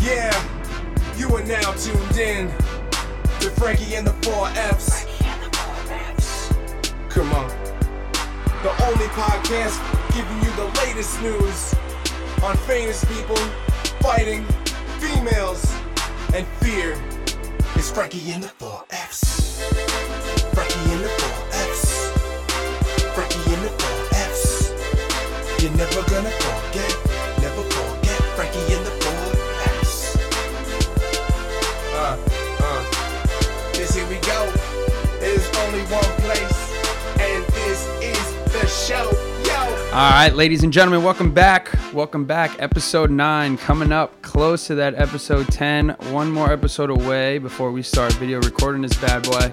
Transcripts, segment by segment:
Yeah, you are now tuned in to Frankie and the Four F's. Come on. The only podcast giving you the latest news on famous people, fighting, females, and fear. It's Frankie and the Four F's. Frankie and the Four F's. Frankie and the Four F's. You're never gonna forget, show. All right, ladies and gentlemen, welcome back. Welcome back. Episode 9 coming up close to that episode 10. One more episode away before we start video recording this bad boy.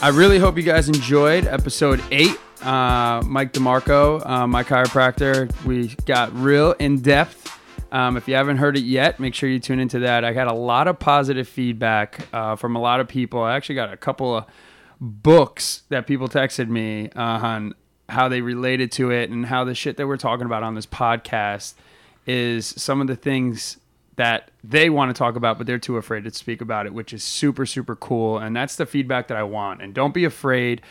I really hope you guys enjoyed episode 8. Uh, Mike DeMarco, uh, my chiropractor, we got real in depth. Um, if you haven't heard it yet, make sure you tune into that. I got a lot of positive feedback uh, from a lot of people. I actually got a couple of books that people texted me uh, on how they related to it and how the shit that we're talking about on this podcast is some of the things that they want to talk about, but they're too afraid to speak about it, which is super, super cool. And that's the feedback that I want. And don't be afraid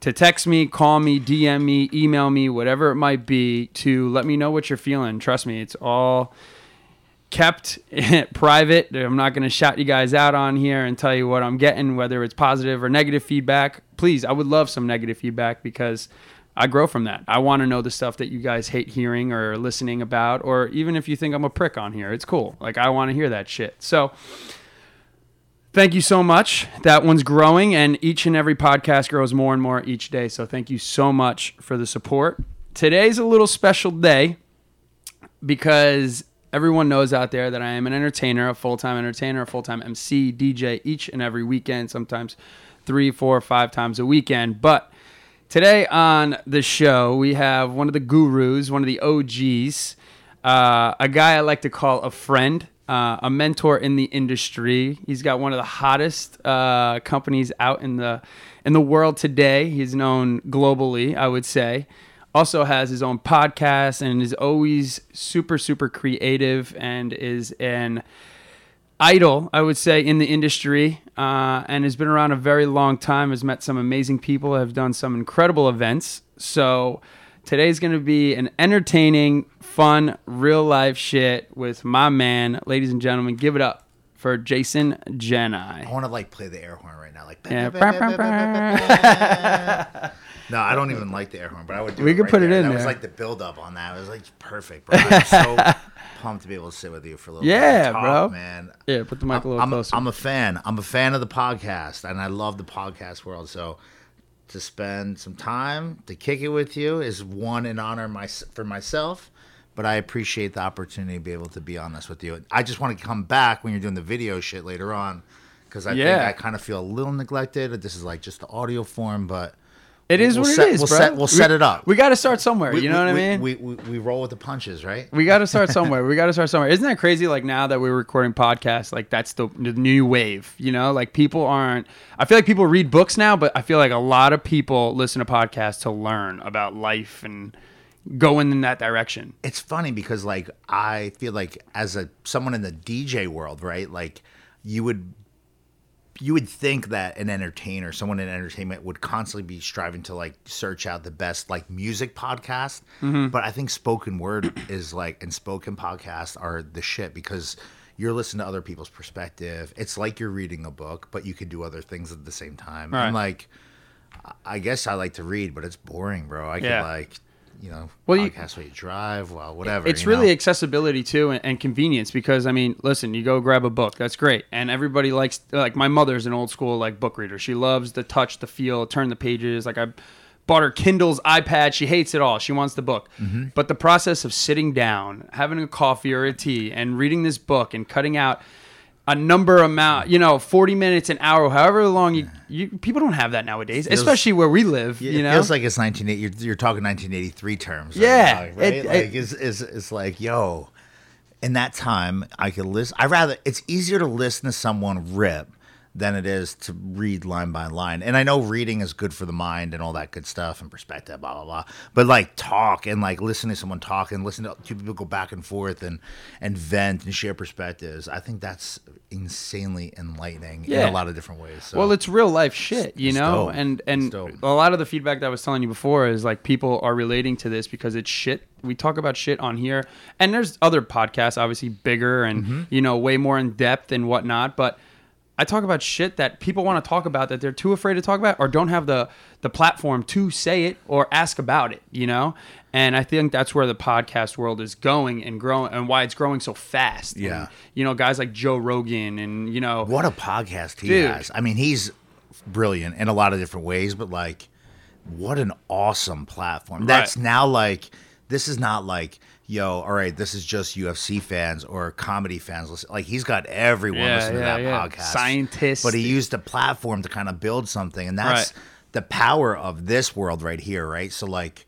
to text me, call me, DM me, email me, whatever it might be, to let me know what you're feeling. Trust me, it's all kept private. I'm not going to shout you guys out on here and tell you what I'm getting, whether it's positive or negative feedback. Please, I would love some negative feedback because I grow from that. I want to know the stuff that you guys hate hearing or listening about, or even if you think I'm a prick on here, it's cool. Like, I want to hear that shit. So, thank you so much. That one's growing, and each and every podcast grows more and more each day. So, thank you so much for the support. Today's a little special day because everyone knows out there that I am an entertainer, a full time entertainer, a full time MC, DJ each and every weekend, sometimes three, four, five times a weekend. But today on the show, we have one of the gurus, one of the OGs, uh, a guy I like to call a friend. Uh, a mentor in the industry. He's got one of the hottest uh, companies out in the in the world today. He's known globally, I would say also has his own podcast and is always super super creative and is an idol i would say in the industry uh, and has been around a very long time has met some amazing people have done some incredible events so today's going to be an entertaining fun real life shit with my man ladies and gentlemen give it up for jason jani I want to like play the air horn right now, like. Yeah. No, I don't even like the air horn, but I would do We it could right put it there. in That was like the build up on that. It was like perfect, bro. I'm so pumped to be able to sit with you for a little bit. Yeah, talk, bro. man. yeah put the mic a little I'm, closer I'm a fan. I'm a fan of the podcast, and I love the podcast world. So to spend some time to kick it with you is one an honor my, for myself. But I appreciate the opportunity to be able to be honest with you. I just want to come back when you're doing the video shit later on, because I Yeah. think I kind of feel a little neglected. This is like just the audio form, but It is We'll what set- it is, we'll bro. set- we'll set it up. We got to start somewhere. we- you know what I mean? We, we, we roll with the punches, right? We got to start somewhere. We got to start somewhere. Isn't that crazy? Like now that we're recording podcasts, like that's the, the new wave. You know, like people aren't. I feel like people read books now, but I feel like a lot of people listen to podcasts to learn about life and going in that direction. it's funny because like I feel like as a someone in the DJ world, right? Like you would you would think that an entertainer, someone in entertainment would constantly be striving to like search out the best like music podcast. Mm-hmm. But I think spoken word is like and spoken podcasts are the shit because you're listening to other people's perspective. It's like you're reading a book, but you can do other things at the same time. Right. I'm like I guess I like to read, but it's boring, bro. I Yeah. could like you know, Well, you- podcast while you drive, well, whatever. It's really know? accessibility too and, and convenience because I mean, listen, you go grab a book, that's great, and everybody likes like my mother's an old school like book reader. She loves the touch, the feel, turn the pages. Like I bought her Kindle's iPad. She hates it all. She wants the book, Mm-hmm. but the process of sitting down, having a coffee or a tea, and reading this book and cutting out a number amount, you know, forty minutes, an hour, however long you, you people don't have that nowadays, Feels- especially where we live. Yeah, you it know, feels like it's 1980. You're, you're talking 1983 terms. right Yeah, now, right? it- like it- it's, it's, it's like, yo, in that time, I could listen. I rather it's easier to listen to someone rip than it is to read line by line. And I know reading is good for the mind and all that good stuff and perspective, blah blah blah. But like talk and like listen to someone talk and listen to two people go back and forth and and vent and share perspectives. I think that's insanely enlightening in a lot of different ways. So. Well, it's real life shit, you it's know, dope. and and a lot of the feedback that I was telling you before is like people are relating to this because it's shit. We talk about shit on here, and there's other podcasts, obviously bigger and Mm-hmm. you know way more in depth and whatnot, but. I talk about shit that people want to talk about that they're too afraid to talk about or don't have the the platform to say it or ask about it, you know? And I think that's where the podcast world is going and growing and why it's growing so fast. And, Yeah. you know, guys like Joe Rogan and you know what a podcast he Dude. has. I mean, he's brilliant in a lot of different ways, but like, what an awesome platform. That's Right. now like, this is not like, yo, all right, this is just UFC fans or comedy fans. Listen, like, he's got everyone Yeah, listening yeah, to that yeah. podcast. Scientists. But he used a platform to kind of build something. And that's Right. the power of this world right here, right? So, like,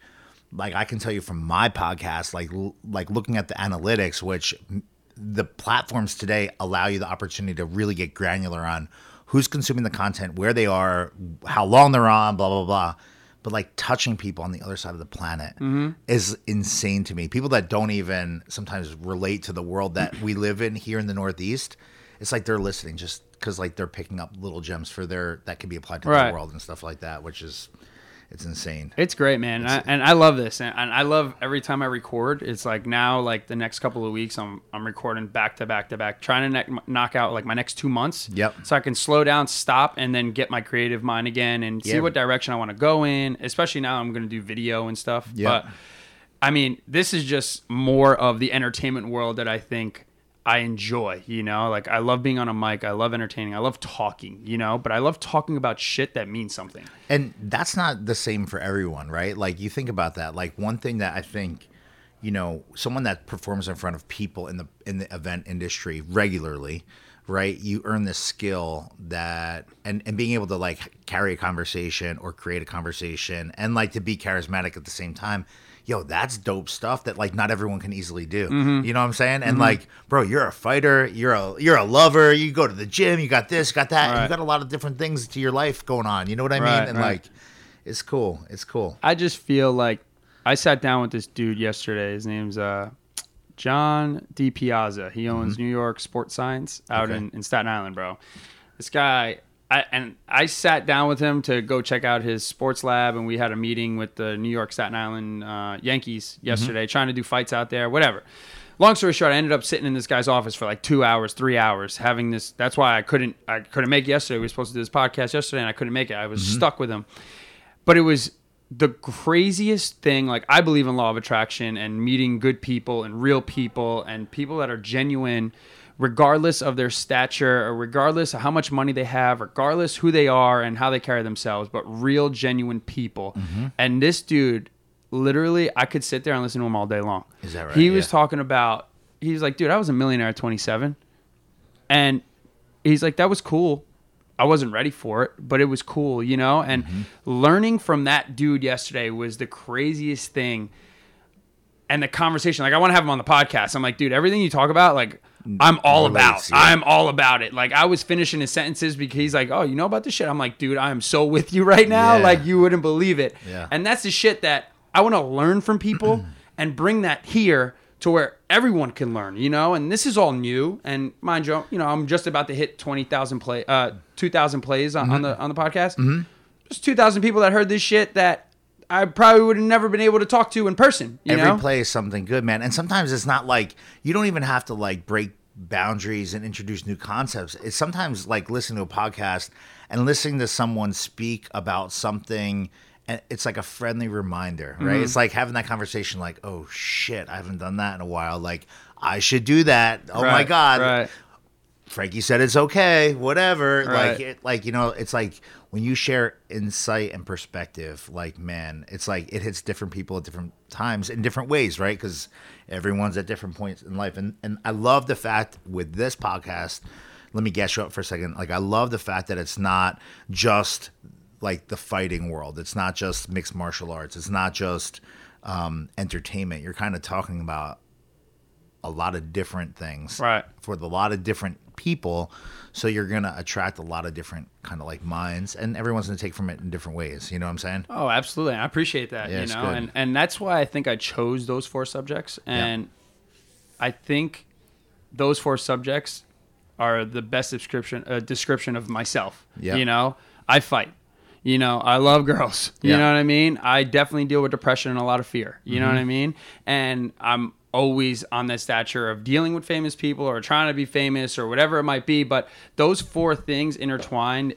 like I can tell you from my podcast, like l- like looking at the analytics, which m- the platforms today allow you the opportunity to really get granular on who's consuming the content, where they are, how long they're on, blah blah blah. But like touching people on the other side of the planet mm-hmm. is insane to me. People that don't even sometimes relate to the world that we live in here in the Northeast, it's like they're listening just because like they're picking up little gems for their that can be applied to Right. the world and stuff like that, which is it's insane. It's great, man, and I, and I love this, and, and I love every time I record. It's like now, like the next couple of weeks, I'm I'm recording back to back to back, trying to ne- knock out like my next two months. Yep. So I can slow down, stop, and then get my creative mind again and see Yeah. what direction I want to go in. Especially now, I'm going to do video and stuff. Yep. But I mean, this is just more of the entertainment world that I think I enjoy, you know? Like I love being on a mic, I love entertaining, I love talking, you know, but I love talking about shit that means something. And that's not the same for everyone, right? Like you think about that. Like one thing that I think, you know, someone that performs in front of people in the in the event industry regularly, right? You earn this skill that and and being able to like carry a conversation or create a conversation and like to be charismatic at the same time. Yo, that's dope stuff that like not everyone can easily do. Mm-hmm. You know what I'm saying? And like, bro, you're a fighter, you're a you're a lover, you go to the gym, you got this, got that, Right. you got a lot of different things to your life going on. You know what I Right, mean? And right. like it's cool. It's cool. I just feel like I sat down with this dude yesterday. His name's uh, John D. Piazza. He owns New York Sports Science out Mm-hmm. Okay. in, in Staten Island, bro. This guy, I, and I sat down with him to go check out his sports lab, and we had a meeting with the New York Staten Island uh, Yankees Mm-hmm. yesterday, trying to do fights out there, whatever. Long story short, I ended up sitting in this guy's office for like two hours, three hours, having this. That's why I couldn't. I couldn't make it yesterday. We were supposed to do this podcast yesterday, and I couldn't make it. I was Mm-hmm. stuck with him but it was the craziest thing like i believe in law of attraction and meeting good people and real people and people that are genuine regardless of their stature or regardless of how much money they have regardless who they are and how they carry themselves but real genuine people. Mm-hmm. and this dude literally i could sit there and listen to him all day long. Is that right? he was talking about he was like dude i was a millionaire at 27 and he's like that was cool. I wasn't ready for it but it was cool you know? And Mm-hmm. learning from that dude yesterday was the craziest thing. And the conversation like i want to have him on the podcast. I'm like dude everything you talk about like i'm all Relates, about yeah. i'm all about it. Like i was finishing his sentences because he's like oh you know about this shit? I'm like dude i'm so with you right now Yeah. like you wouldn't believe it. Yeah. and that's the shit that i want to learn from people and bring that here to where everyone can learn you know? And this is all new. And mind you you know i'm just about to hit 20000 play uh 2000 plays on, on the on the podcast. There's 2000 people that heard this shit that i probably would have never been able to talk to in person you Every know? play is something good, man. And sometimes it's not like you don't even have to like break boundaries and introduce new concepts. It's sometimes like listening to a podcast and listening to someone speak about something and it's like a friendly reminder, right? Mm-hmm. It's like having that conversation like, "Oh shit, I haven't done that in a while. Like I should do that. Oh my god. right Frankie said it's okay, whatever. Right. Like it, like you know, it's like when you share insight and perspective, like man, it's like it hits different people at different times in different ways, right? Because everyone's at different points in life, and and I love the fact with this podcast. Let me guess you up for a second. Like I love the fact that it's not just like the fighting world. It's not just mixed martial arts. It's not just um, entertainment. You're kind of talking about a lot of different things Right. for the lot of different people. So you're gonna attract a lot of different kind of like minds, and everyone's gonna take from it in different ways. You know what I'm saying? Oh, absolutely. I appreciate that. Yeah, you know, and and that's why I think I chose those four subjects, and I think those four subjects are the best description uh, description of myself. Yeah. You know, I fight. You know, I love girls. You Yeah. know what I mean? I definitely deal with depression and a lot of fear. You know what Mm-hmm. I mean? And I'm always on the stature of dealing with famous people or trying to be famous or whatever it might be. But those four things intertwined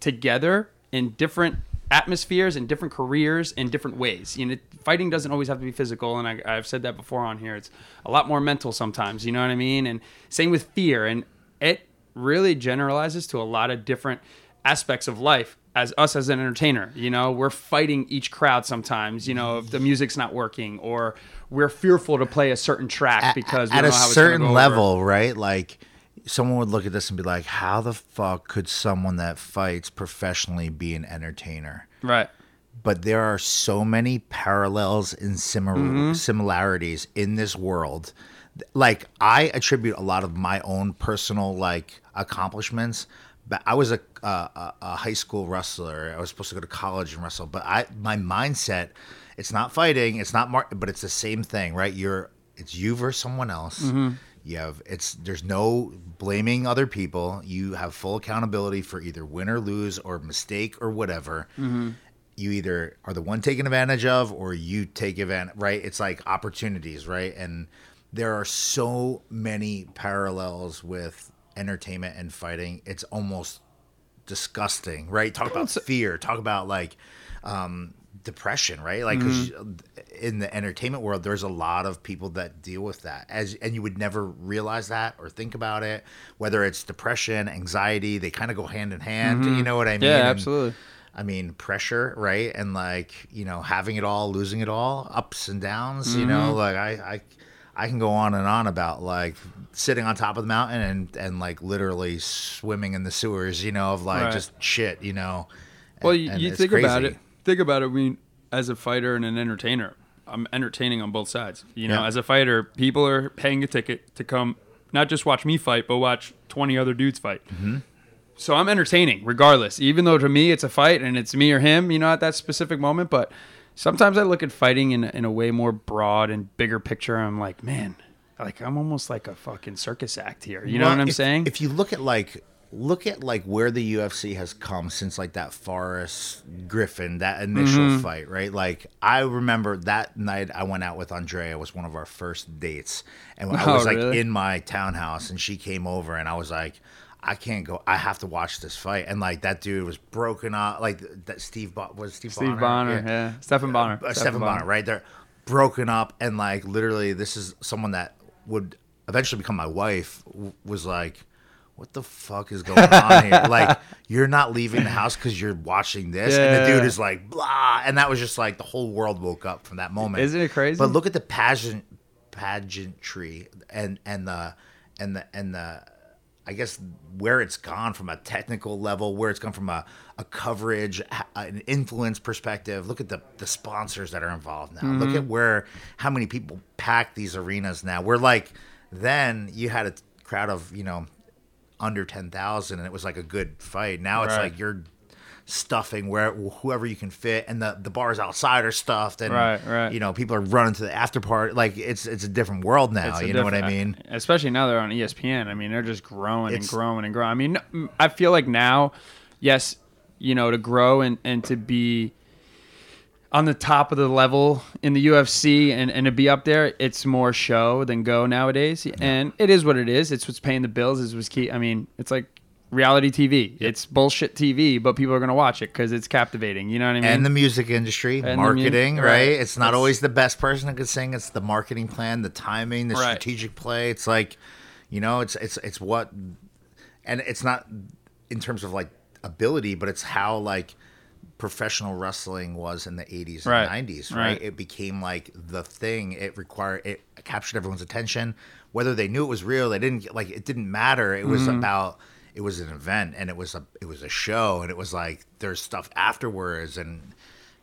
together in different atmospheres and different careers in different ways. You know, fighting doesn't always have to be physical, and I, I've said that before on here. It's a lot more mental sometimes. You know what I mean? And same with fear, and it really generalizes to a lot of different aspects of life. As us as an entertainer, you know, we're fighting each crowd sometimes. You know, if the music's not working, or we're fearful to play a certain track because we at a know how it's gonna certain go over. level, right? Like someone would look at this and be like, "How the fuck could someone that fights professionally be an entertainer?" right? But there are so many parallels and simil- Mm-hmm. similarities in this world. Like I attribute a lot of my own personal like accomplishments. But I was a, a, a- high school wrestler. I was supposed to go to college and wrestle. But I my mindset, it's not fighting. It's not mar- but it's the same thing, right? You're it's you versus someone else. Mm-hmm. You have it's there's no blaming other people. You have full accountability for either win or lose or mistake or whatever. You either are the one taken advantage of or you take advantage, right? It's like opportunities, right? And there are so many parallels with entertainment and fighting. It's almost disgusting, right? Talk about fear, talk about like um, depression, right? Like 'cause in the entertainment world, there's a lot of people that deal with that, as and you would never realize that or think about it. Whether it's depression, anxiety, they kind of go hand in hand. You know what I mean? Yeah, And, absolutely. I mean, pressure, right? And like, you know, having it all, losing it all, ups and downs, you know, Mm-hmm. like I, I, I can go on and on about like sitting on top of the mountain and, and like literally swimming in the sewers, you know, of like Right. just shit, you know. Well, And- you, and you think about it. Think about it. I mean, as a fighter and an entertainer, I'm entertaining on both sides. You know, Yeah. as a fighter, people are paying a ticket to come not just watch me fight, but watch 20 other dudes fight. Mm-hmm. So I'm entertaining regardless, even though to me it's a fight and it's me or him, you know, at that specific moment. But sometimes I look at fighting in, in a way more broad and bigger picture. I'm like, man, like I'm almost like a fucking circus act here. You know Well, what I'm if- saying? If you look at like look at like where the UFC has come since like that Forrest Griffin that initial Mm-hmm. fight, right? Like I remember that night I went out with Andrea was one of our first dates, and I Oh, was like really? in my townhouse, and she came over, and I was like. I can't go. I have to watch this fight, and like that dude was broken up. Like that Steve Bo- was Steve, Steve Bonnar, yeah. Stephen Bonnar. uh, Stephen Bonnar, right? They're broken up, and like literally, this is someone that would eventually become my wife. w- Was like, what the fuck is going on here? Like, you're not leaving the house because you're watching this, and the Yeah. dude is like, blah, and that was just like the whole world woke up from that moment. Isn't it crazy? But look at the pageant pageantry and and the and the and the I guess where it's gone from a technical level, where it's gone from a, a coverage, an influence perspective. Look at the, the sponsors that are involved now. Look mm-hmm. at where how many people pack these arenas now. We're like then you had a crowd of you know under ten thousand, and it was like a good fight. Now it's like you're stuffing where whoever you can fit, and the the bars outside are stuffed, and Right, right. you know people are running to the after party. Like it's it's a different world now. You know what I mean? Especially now they're on ESPN. I mean, they're just growing It's- and growing and growing. I mean, I feel like now, yes, you know, to grow and, and to be on the top of the level in the UFC and, and to be up there, it's more show than go nowadays. And it is what it is. It's what's paying the bills. It's what's key. I mean, it's like reality TV. It's bullshit TV, but people are going to watch it because it's captivating. You know what I mean? and the music industry, mu- marketing, right. right? It's not That's- always the best person who could sing. It's the marketing plan, the timing, the Right. strategic play. It's like, you know, it's it's it's what, and it's not in terms of like ability, but it's how like professional wrestling was in the 80s and Right. 90s, right? Right. It became like the thing. It required it captured everyone's attention, whether they knew it was real, they didn't like it didn't matter. It was Mm-hmm. about it was an event and it was a it was a show and it was like there's stuff afterwards and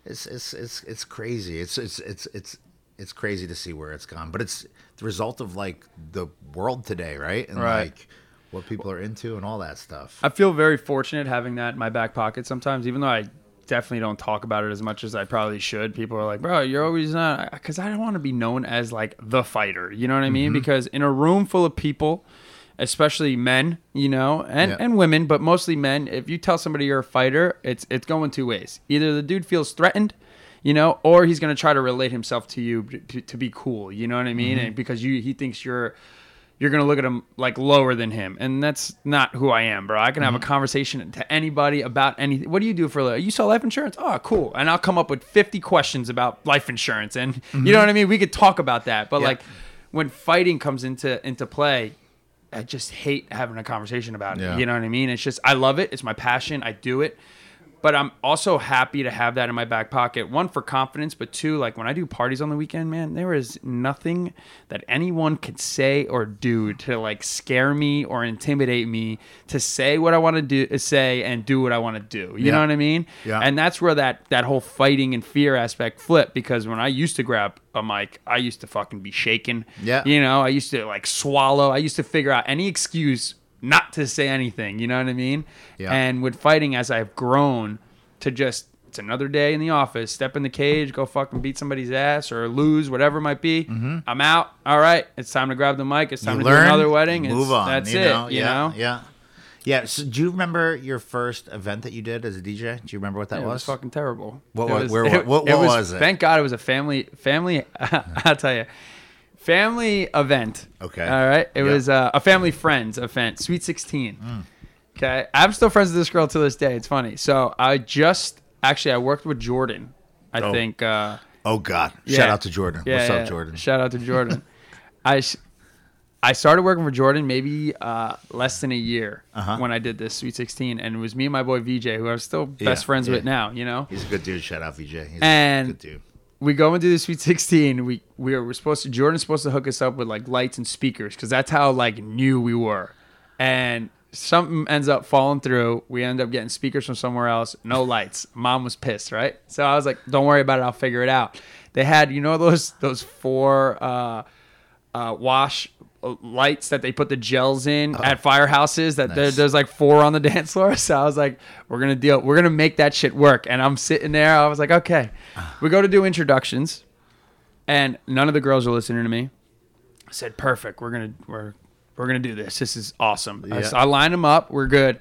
it's it's it's it's crazy. It's it's it's it's it's crazy to see where it's gone, but it's the result of like the world today, right? And Right. like what people are into and all that stuff. I feel very fortunate having that in my back pocket sometimes, even though I definitely don't talk about it as much as I probably should. People are like, bro, you're always not, because I don't want to be known as like the fighter. You know what I mean? Mm-hmm. Because in a room full of people, especially men, you know, and, Yeah. and women, but mostly men, if you tell somebody you're a fighter, it's it's going two ways. Either the dude feels threatened, you know, or he's gonna try to relate himself to you to, to be cool. You know what I mean? Mm-hmm. And because you he thinks you're you're gonna look at him like lower than him, and that's not who I am, bro. I can have Mm-hmm. a conversation to anybody about anything. What do you do for a living? You sell life insurance? Oh, cool. And I'll come up with 50 questions about life insurance, and you know what I mean. We could talk about that, but Mm-hmm. Yeah. like when fighting comes into into play, I just hate having a conversation about it. Yeah. You know what I mean? It's just I love it. It's my passion. I do it. But I'm also happy to have that in my back pocket. One for confidence, but two, like when I do parties on the weekend, man, there is nothing that anyone could say or do to like scare me or intimidate me to say what I want to do, uh, say and do what I want to do. You Yeah. know what I mean? Yeah. And that's where that that whole fighting and fear aspect flip because when I used to grab a mic, I used to fucking be shaking. Yeah. You know, I used to like swallow. I used to figure out any excuse not to say anything. You know what I mean? Yeah. And with fighting, as I've grown to just, it's another day in the office, step in the cage, go fucking beat somebody's ass or lose, whatever it might be. I'm out. All right. It's time to grab the mic. It's time Mm-hmm. You to learn, do another wedding. Move It's- on. That's you it. Know? You yeah, know? Yeah. Yeah. So, do you remember your first event that you did as a DJ? Do you remember what that It was was? fucking terrible. What It wa- where what- what was it? Thank God it was a family family. I'll tell you, family event. Okay. All right. It Yeah. was uh, a family friends event, Sweet Sixteen. Mm. Okay. I'm still friends with this girl to this day. It's funny. So I just actually I worked with Jordan. I Oh. think. Uh, oh God! yeah. Shout out to Jordan. Yeah, What's yeah. up, Jordan? Shout out to Jordan. I I started working for Jordan maybe uh, less than a year Uh-huh. when I did this Sweet 16, and it was me and my boy VJ, who I'm still best friends with now. You know, He's a good dude. Shout out VJ. He's And- a good dude. We go into the Sweet 16. We we were supposed to Jordan's supposed to hook us up with like lights and speakers because that's how like new we were, and something ends up falling through. We end up getting speakers from somewhere else. No lights. Mom was pissed, right? So I was like, "Don't worry about it. I'll figure it out." They had you know those those four uh, uh, wash Uh, lights that they put the gels in oh. at firehouses that there, Nice. there's like four on the dance floor. So i was like we're gonna deal we're gonna make that shit work. And i'm sitting there. I was like okay. Ah. We go to do introductions and none of the girls are listening to me. I said perfect. We're gonna we're we're gonna do this. This is awesome. I- Yeah. so i line them up. We're good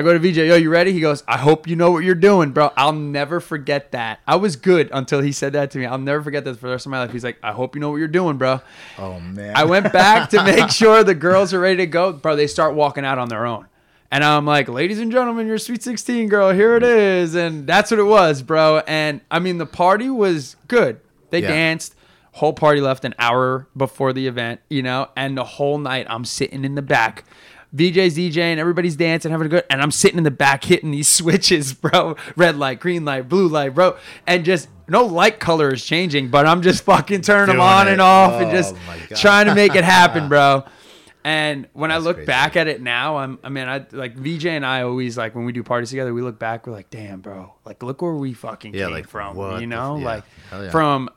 I go to VJ, yo, you ready? He goes, I hope you know what you're doing, bro. I'll never forget that. I was good until he said that to me. I'll never forget that for the rest of my life. He's like, I hope you know what you're doing, bro. Oh man. I went back to make sure the girls are ready to go. Bro, they start walking out on their own. And I'm like, ladies and gentlemen, your sweet 16 girl, here it is. And that's what it was, bro. And I mean, the party was good. They Yeah. danced. Whole party left an hour before the event, you know, and the whole night I'm sitting in the back. VJ's DJing, everybody's dancing, having a good, and I'm sitting in the back hitting these switches, bro. Red light, green light, blue light, bro, and just no light color is changing, but I'm just fucking turning them on it. and off and Oh just trying to make it happen, bro. And when I look crazy. back at it now, I'm, I mean, I like VJ and I always like when we do parties together, we look back, we're like, damn, bro, like look where we fucking Yeah, came like, from, you know, yeah. like yeah. from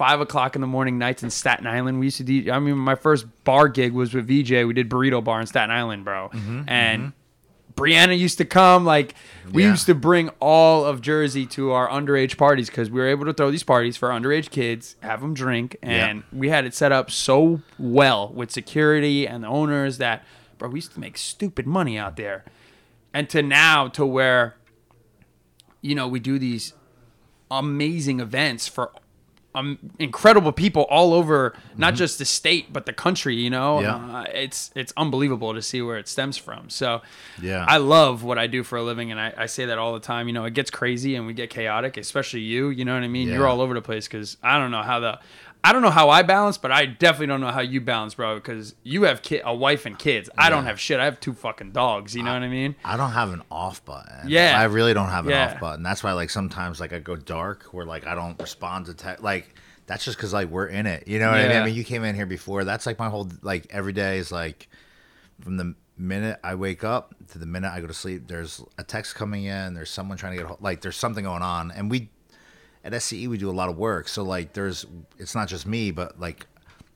five o'clock in the morning nights in Staten Island. We used to do. I mean, my first bar gig was with VJ. We did burrito bar in Staten Island, bro. Mm-hmm, and Brianna used to come. Like we Yeah. used to bring all of Jersey to our underage parties because we were able to throw these parties for underage kids, have them drink, and we had it set up so well with security and the owners that, bro, we used to make stupid money out there. And to now to where, you know, we do these amazing events for um, incredible people all over not just the state but the country you know Mm-hmm. Yeah. uh, it's it's unbelievable to see where it stems from so Yeah. i love what i do for a living and I, I say that all the time you know it gets crazy and we get chaotic especially you you know what i mean you're all over the place because i don't know how the i don't know how i balance but i definitely don't know how you balance bro because you have ki- a wife and kids i don't have shit i have two fucking dogs you know what i mean I don't have an off button. Yeah. I really don't have an Yeah. off button. That's why like sometimes like I go dark where like I don't respond to text. Like that's just because like we're in it. You know what I mean? I mean, you came in here before. That's like my whole like every day is like from the minute I wake up to the minute I go to sleep. There's a text coming in. There's someone trying to get a hold- like there's something going on, and we at SCE we do a lot of work. So like there's it's not just me, but like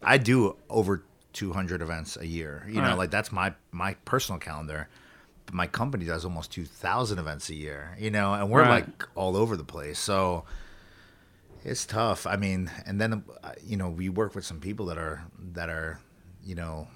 I do over 200 events a year. You know, Right. like that's my my personal calendar. But my company does almost 2,000 events a year. You know, and we're Right. like all over the place. So it's tough. I mean, and then uh, you know we work with some people that are that are you know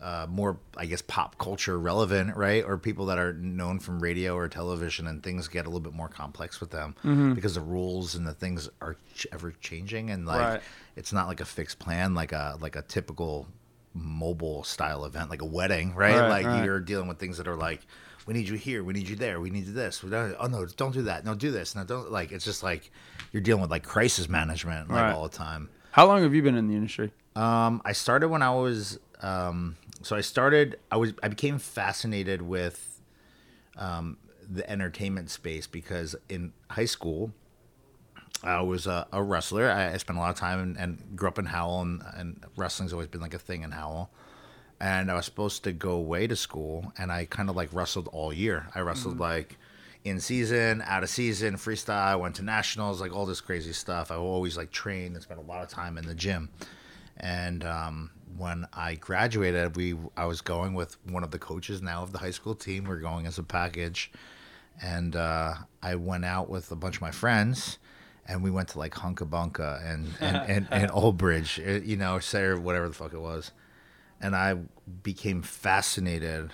uh, more I guess pop culture relevant, right? Or people that are known from radio or television, and things get a little bit more complex with them Mm-hmm. because the rules and the things are ch- ever changing, and like Right. it's not like a fixed plan, like a like a typical mobile style event, like a wedding, right? Right, like right. you're dealing with things that are like. We need you here. We need you there. We need you this. We don't, oh no! Don't do that. No, do this. No, don't. Like it's just like you're dealing with like crisis management like Right. all the time. How long have you been in the industry? Um, I started when I was um, so I started. I was I became fascinated with um, the entertainment space because in high school I was a, a wrestler. I, I spent a lot of time and, and grew up in Howell, and, and wrestling's always been like a thing in Howell. And I was supposed to go away to school, and I kind of like wrestled all year. I wrestled like in season, out of season, freestyle. I went to nationals, like all this crazy stuff. I always like trained and spent a lot of time in the gym. And um, when I graduated, we I was going with one of the coaches now of the high school team. We are going as a package, and uh, I went out with a bunch of my friends, and we went to like Hunka Bunka and and, and, and Old Bridge, uh, you know, say or whatever the fuck it was, and I became fascinated,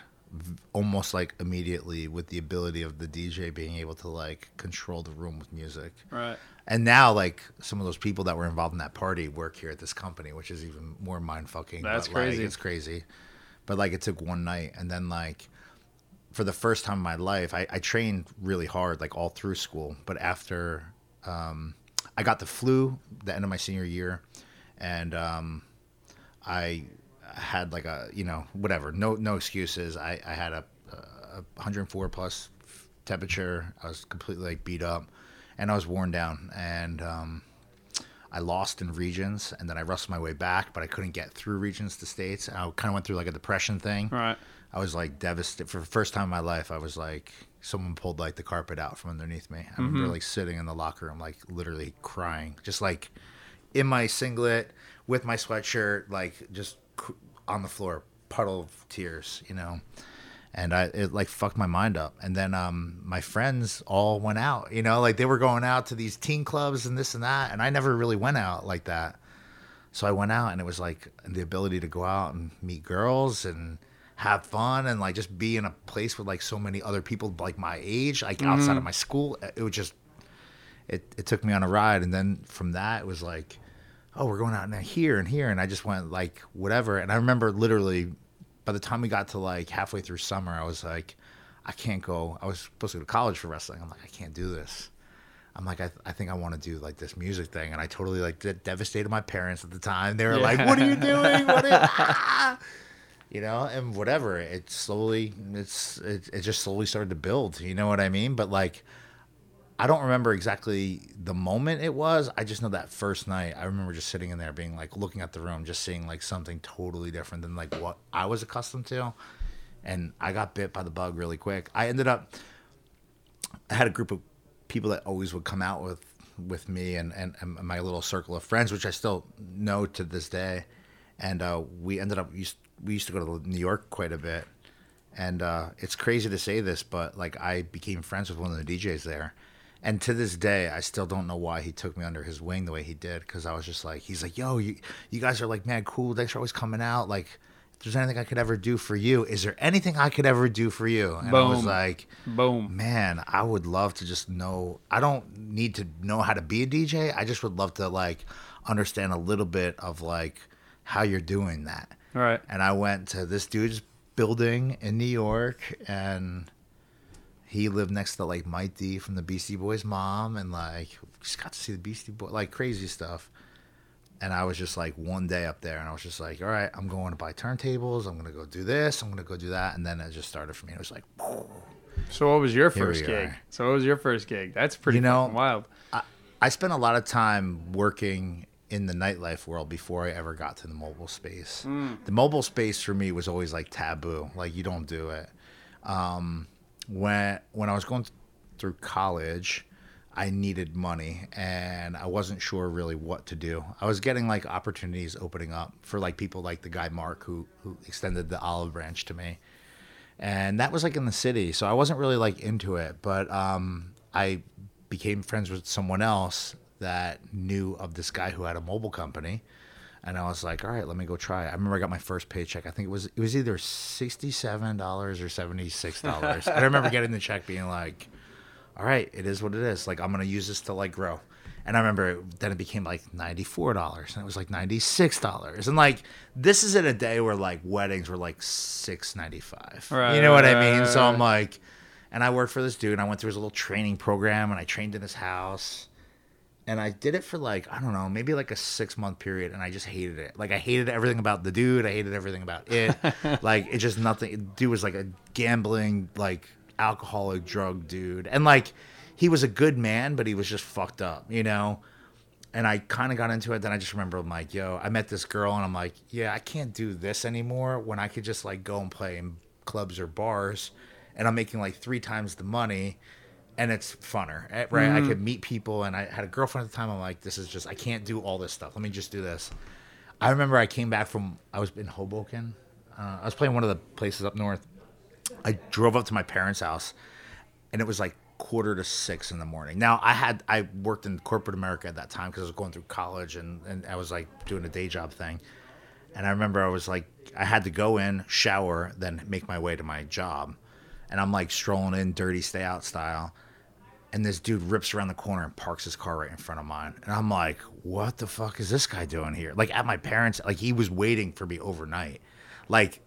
almost like immediately, with the ability of the DJ being able to like control the room with music. Right. And now, like some of those people that were involved in that party work here at this company, which is even more mind fucking. That's but, like, crazy. it's crazy. But like, it took one night, and then like, for the first time in my life, I, I trained really hard, like all through school. But after um, I got the flu, the end of my senior year, and um, I had like a you know whatever, no no excuses. I I had a, a 104 plus temperature. I was completely like beat up, and I was worn down, and um, I lost in regions, and then I wrestled my way back, but I couldn't get through regions to states. I kind of went through like a depression thing. Right. I was like devastated for the first time in my life. I was like, someone pulled like the carpet out from underneath me. I remember like sitting in the locker room, like literally crying, just like in my singlet with my sweatshirt, like just on the floor, puddle of tears, you know. And I it like fucked my mind up. And then um my friends all went out, you know, like they were going out to these teen clubs and this and that, and I never really went out like that. So I went out and it was like the ability to go out and meet girls and have fun and like just be in a place with like so many other people like my age, like outside of my school. It was just it, it took me on a ride and then from that it was like, oh, we're going out now here and here and I just went like whatever. And I remember literally by the time we got to like halfway through summer, I was like, I can't go. I was supposed to go to college for wrestling. I'm like, I can't do this. I'm like, I, I think I want to do like this music thing, and I totally like de- devastated my parents at the time. They were like, "What are you doing? What?" Are ah!" You know, and whatever. It slowly, it's it, it just slowly started to build. You know what I mean? But like, I don't remember exactly the moment it was. I just know that first night, I remember just sitting in there, being like looking at the room, just seeing like something totally different than like what I was accustomed to, and I got bit by the bug really quick. I ended up I had a group of people that always would come out with with me and, and, and my little circle of friends, which I still know to this day. And uh, we ended up we used to go to New York quite a bit. And uh, it's crazy to say this, but like I became friends with one of the DJs there. And to this day, I still don't know why he took me under his wing the way he did. Because I was just like, he's like, "Yo, you you guys are like mad cool. Thanks for always coming out. Like, if there's anything I could ever do for you, is there anything I could ever do for you?" And I was like, Boom. man, I would love to just know. I don't need to know how to be a DJ. I just would love to like understand a little bit of like how you're doing that. All right. And I went to this dude's building in New York, and he lived next to like Mike D from the Beastie Boys' mom, and like just got to see the Beastie Boy, like crazy stuff. And I was just like one day up there, and I was just like, all right, I'm going to buy turntables. I'm gonna go do this. I'm gonna go do that, and then it just started for me. It was like, So what was your first gig? are. So what was your first gig? That's pretty You know, wild. I, I spent a lot of time working in the nightlife world before I ever got to the mobile space. The mobile space for me was always like taboo. Like you don't do it. Um, when when I was going through college, I needed money and I wasn't sure really what to do. I was getting like opportunities opening up for like people like the guy Mark who who extended the olive branch to me. And that was like in the city, so I wasn't really like into it, but um I became friends with someone else that knew of this guy who had a mobile company. And I was like, all right, let me go try it. I remember I got my first paycheck. I think it was it was either sixty seven dollars or seventy six dollars. I remember getting the check being like, all right, it is what it is. Like I'm gonna use this to like grow. And I remember then it became like ninety four dollars, and it was like ninety six dollars, and like this is in a day where like weddings were like six ninety five. Right, you know what right, I mean? right, so I'm like, and I worked for this dude, and I went through his little training program, and I trained in his house, and I did it for like I don't know, maybe like a six month period, and I just hated it. Like I hated everything about the dude. I hated everything about it. like it just nothing. Dude was like a gambling, like alcoholic, drug dude, and like he was a good man, but he was just fucked up, you know. And I kind of got into it. Then I just remember, I'm like, yo, I met this girl, and I'm like, yeah, I can't do this anymore. When I could just like go and play in clubs or bars, and I'm making like three times the money and it's funner, eh, right? I could meet people, and I had a girlfriend at the time. I'm like, this is just, I can't do all this stuff. Let me just do this. I remember I came back from, I was in Hoboken. Uh, I was playing one of the places up north. I drove up to my parents' house, and it was like quarter to six in the morning. Now I had, I worked in corporate America at that time because I was going through college, and and I was like doing a day job thing. And I remember I was like, I had to go in, shower, then make my way to my job. And I'm like strolling in, dirty stay out style. And this dude rips around the corner and parks his car right in front of mine. And I'm like, what the fuck is this guy doing here? Like at my parents, like he was waiting for me overnight. Like,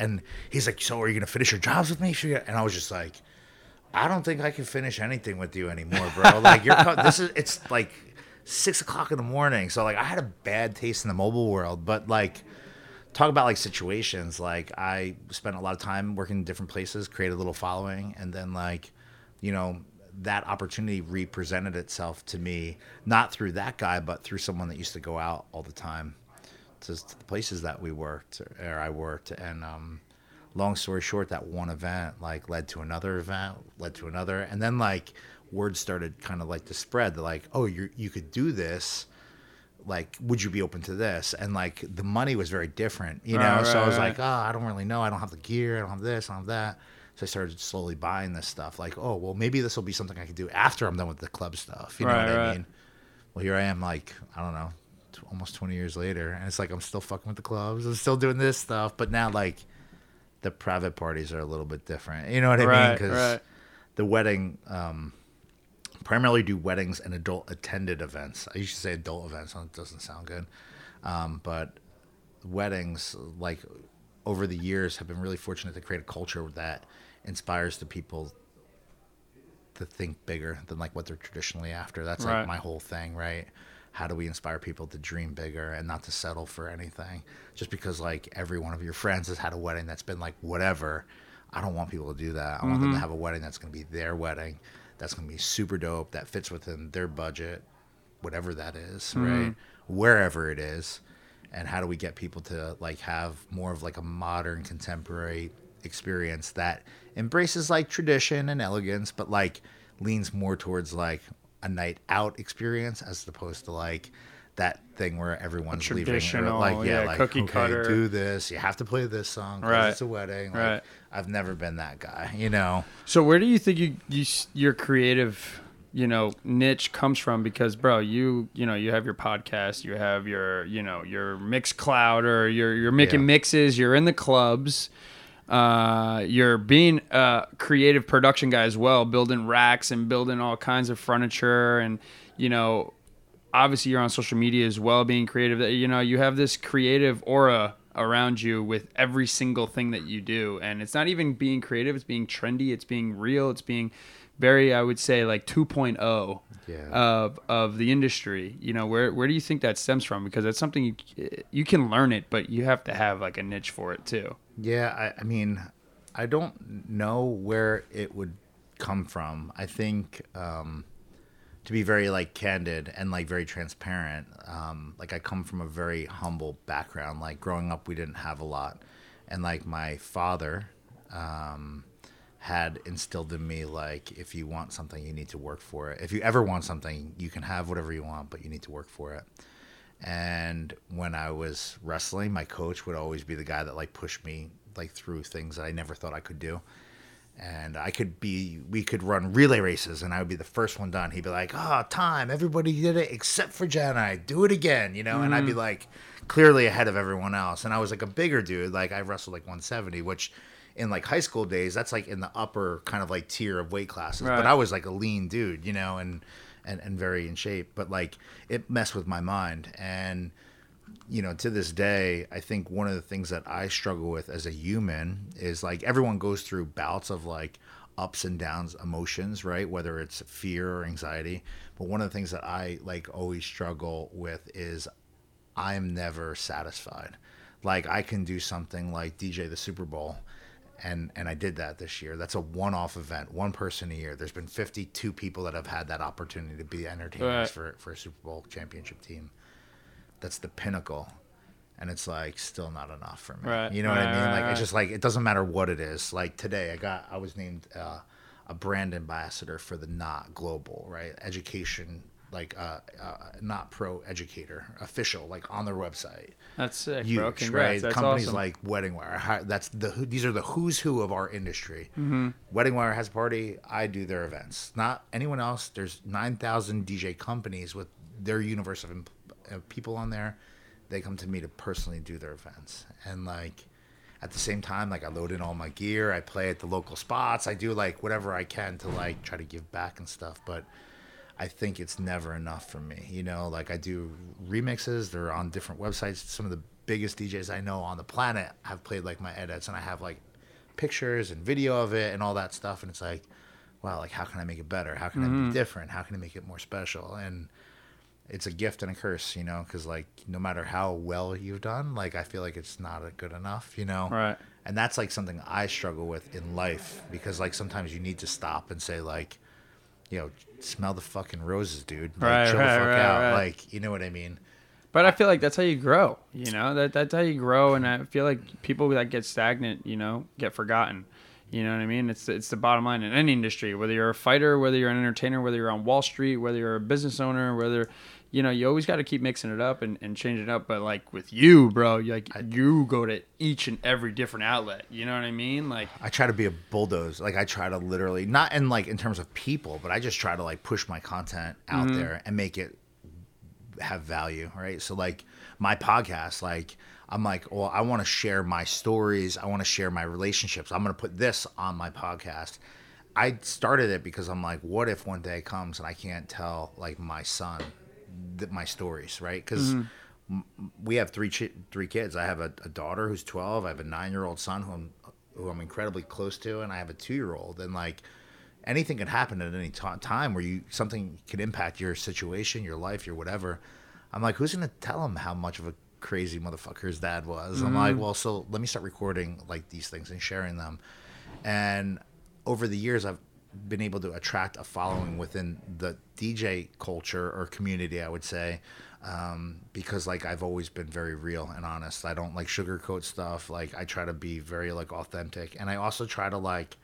and he's like, so are you to finish your jobs with me? And I was just like, I don't think I can finish anything with you anymore, bro. Like you're this is it's like six o'clock in the morning. So like I had a bad taste in the mobile world, but like talk about like situations. Like I spent a lot of time working in different places, created a little following, and then like, you know, that opportunity represented itself to me, not through that guy, but through someone that used to go out all the time to, to the places that we worked or I worked and um long story short, that one event like led to another event, led to another, and then like word started kind of like to spread. They're like, oh, you you could do this. Like, would you be open to this? And like the money was very different, you know. Right, so I was right. like, oh, I don't really know. I don't have the gear. I don't have this. I don't have that. So I started slowly buying this stuff. Like, oh, well, maybe this will be something I can do after I'm done with the club stuff. You know Right, what I mean? Well, here I am, like I don't know, t- almost 20 years later, and it's like I'm still fucking with the clubs. I'm still doing this stuff, but now like the private parties are a little bit different. You know what I mean? Because right. the wedding, um, primarily do weddings and adult attended events. I used to say adult events. It doesn't sound good, um, but weddings, like over the years, have been really fortunate to create a culture that inspires the people to think bigger than like what they're traditionally after. That's Right. like my whole thing, right? How do we inspire people to dream bigger and not to settle for anything? Just because like every one of your friends has had a wedding that's been like whatever. I don't want people to do that. I want them to mm-hmm. have a wedding that's going to be their wedding. That's going to be super dope. That fits within their budget, whatever that is, mm-hmm. right? Wherever it is. And how do we get people to like have more of like a modern contemporary experience that embraces like tradition and elegance, but like leans more towards like a night out experience as opposed to like that thing where everyone's leaving or, traditional, like yeah, yeah, like cookie okay, cutter. do this. You have to play this song Right. it's a wedding. Like, Right. I've never been that guy, you know. So where do you think you, you s- your creative, you know, niche comes from? Because bro, you you know you have your podcast, you have your you know your Mixcloud, or you're you're making Yeah. mixes, you're in the clubs, uh, you're being a creative production guy as well, building racks and building all kinds of furniture, and you know, obviously you're on social media as well, being creative. That you know you have this creative aura around you with every single thing that you do and it's not even being creative it's being trendy it's being real it's being very i would say like 2.0 Yeah. of of the industry you know where where do you think that stems from because that's something you you can learn it but you have to have like a niche for it too Yeah, I, I mean, I don't know where it would come from. I think um, to be very like candid and like very transparent. Um, like I come from a very humble background. Like growing up, we didn't have a lot, and like my father um, had instilled in me like if you want something you need to work for it if you ever want something you can have whatever you want but you need to work for it and when i was wrestling my coach would always be the guy that like pushed me like through things that i never thought i could do and I could be, we could run relay races, and I would be the first one done. He'd be like, "Oh, time! Everybody did it except for Jen. I do it again," you know. Mm-hmm. And I'd be like, clearly ahead of everyone else. And I was like a bigger dude, like I wrestled like 170, which in like high school days, that's like in the upper kind of like tier of weight classes. Right. But I was like a lean dude, you know, and and and very in shape. But like it messed with my mind and you know, to this day, I think one of the things that I struggle with as a human is like everyone goes through bouts of like ups and downs emotions, right? Whether it's fear or anxiety. But one of the things that I like always struggle with is I'm never satisfied. Like I can do something like DJ the Super Bowl and and I did that this year. That's a one-off event, one person a year. There's been 52 people that have had that opportunity to be entertainers right. for for a Super Bowl championship team. That's the pinnacle and it's like still not enough for me. Right, you know right, what i mean? Like it's just like it doesn't matter what it is. Like today i got i was named uh, a brand ambassador for the not global right? Education like uh, uh, not pro educator official like on their website that's sick Huge, bro Congrats. right that's companies awesome. like wedding wire that's the these are the who's who of our industry mm-hmm. wedding wire has a party i do their events not anyone else there's 9000 dj companies with their universe of people on there. They come to me to personally do their events, and like at the same time, like I load in all my gear. I play at the local spots. I do like whatever I can to like try to give back and stuff, but. I think it's never enough for me. You know, like I do remixes. They're on different websites. Some of the biggest DJs I know on the planet have played like my edits, and I have like pictures and video of it and all that stuff. And it's like, wow, like how can I make it better? How can mm-hmm. I be mm-hmm. different? How can I make it more special? And it's a gift and a curse, you know, because like no matter how well you've done, like I feel like it's not good enough, you know. Right. And that's like something I struggle with in life because like sometimes you need to stop and say like, you know, smell the fucking roses, dude. Like, right, chill right, the fuck right, out. Right. Like, you know what I mean? But I feel like that's how you grow, you know. That that's how you grow, and I feel like people that get stagnant, you know, get forgotten. You know what I mean? It's it's the bottom line in any industry. Whether you're a fighter, whether you're an entertainer, whether you're on Wall Street, whether you're a business owner, whether you know, you always got to keep mixing it up and, and changing it up. But like with you, bro, like I, you go to each and every different outlet. You know what I mean? Like I try to be a bulldozer. Like I try to literally not in like in terms of people, but I just try to like push my content out mm-hmm. there and make it have value. Right. So like my podcast, like I'm like, well, I want to share my stories. I want to share my relationships. I'm going to put this on my podcast. I started it because I'm like, what if one day comes and I can't tell like my son my stories, right? Because mm-hmm. we have three ch- three kids. I have a, a, daughter who's twelve. I have a nine year old son who I'm who I'm incredibly close to, and I have a two year old. And like anything can happen at any t- time where you something can impact your situation, your life, your whatever. I'm like, who's gonna tell him how much of a crazy motherfucker his dad was? Mm-hmm. I'm like, well, so let me start recording like these things and sharing them. And over the years, I've been able to attract a following within the DJ culture or community, I would say, um, because like I've always been very real and honest. I don't like sugarcoat stuff. Like I try to be very like authentic, and I also try to like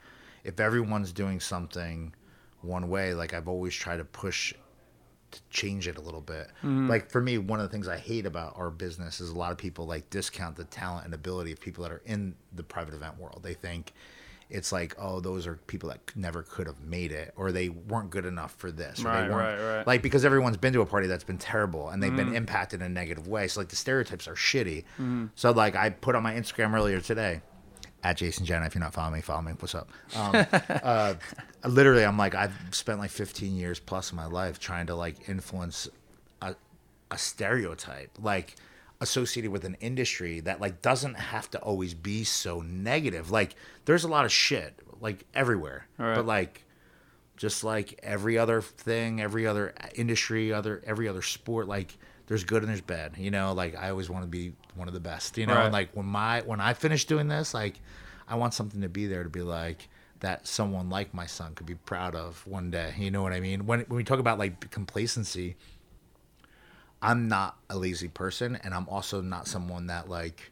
if everyone's doing something one way, like I've always tried to push to change it a little bit. Mm-hmm. Like for me, one of the things I hate about our business is a lot of people like discount the talent and ability of people that are in the private event world. They think it's like, oh, those are people that never could have made it, or they weren't good enough for this, or right, they weren't right, right. like because everyone's been to a party that's been terrible and they've mm been impacted in a negative way. So like the stereotypes are shitty. mm So like I put on my Instagram earlier today at Jason Jani. If you're not following me, follow me. What's up? Um, uh, literally, I'm like I've spent like 15 years plus of my life trying to like influence a, a stereotype, like associated with an industry that like doesn't have to always be so negative. Like there's a lot of shit like everywhere, right. but like just like every other thing, every other industry, other every other sport, like there's good and there's bad. You know, like I always want to be one of the best. You know, right. and like when my when I finish doing this, like I want something to be there to be like that someone like my son could be proud of one day. You know what I mean? When when we talk about like complacency I'm not a lazy person, and I'm also not someone that like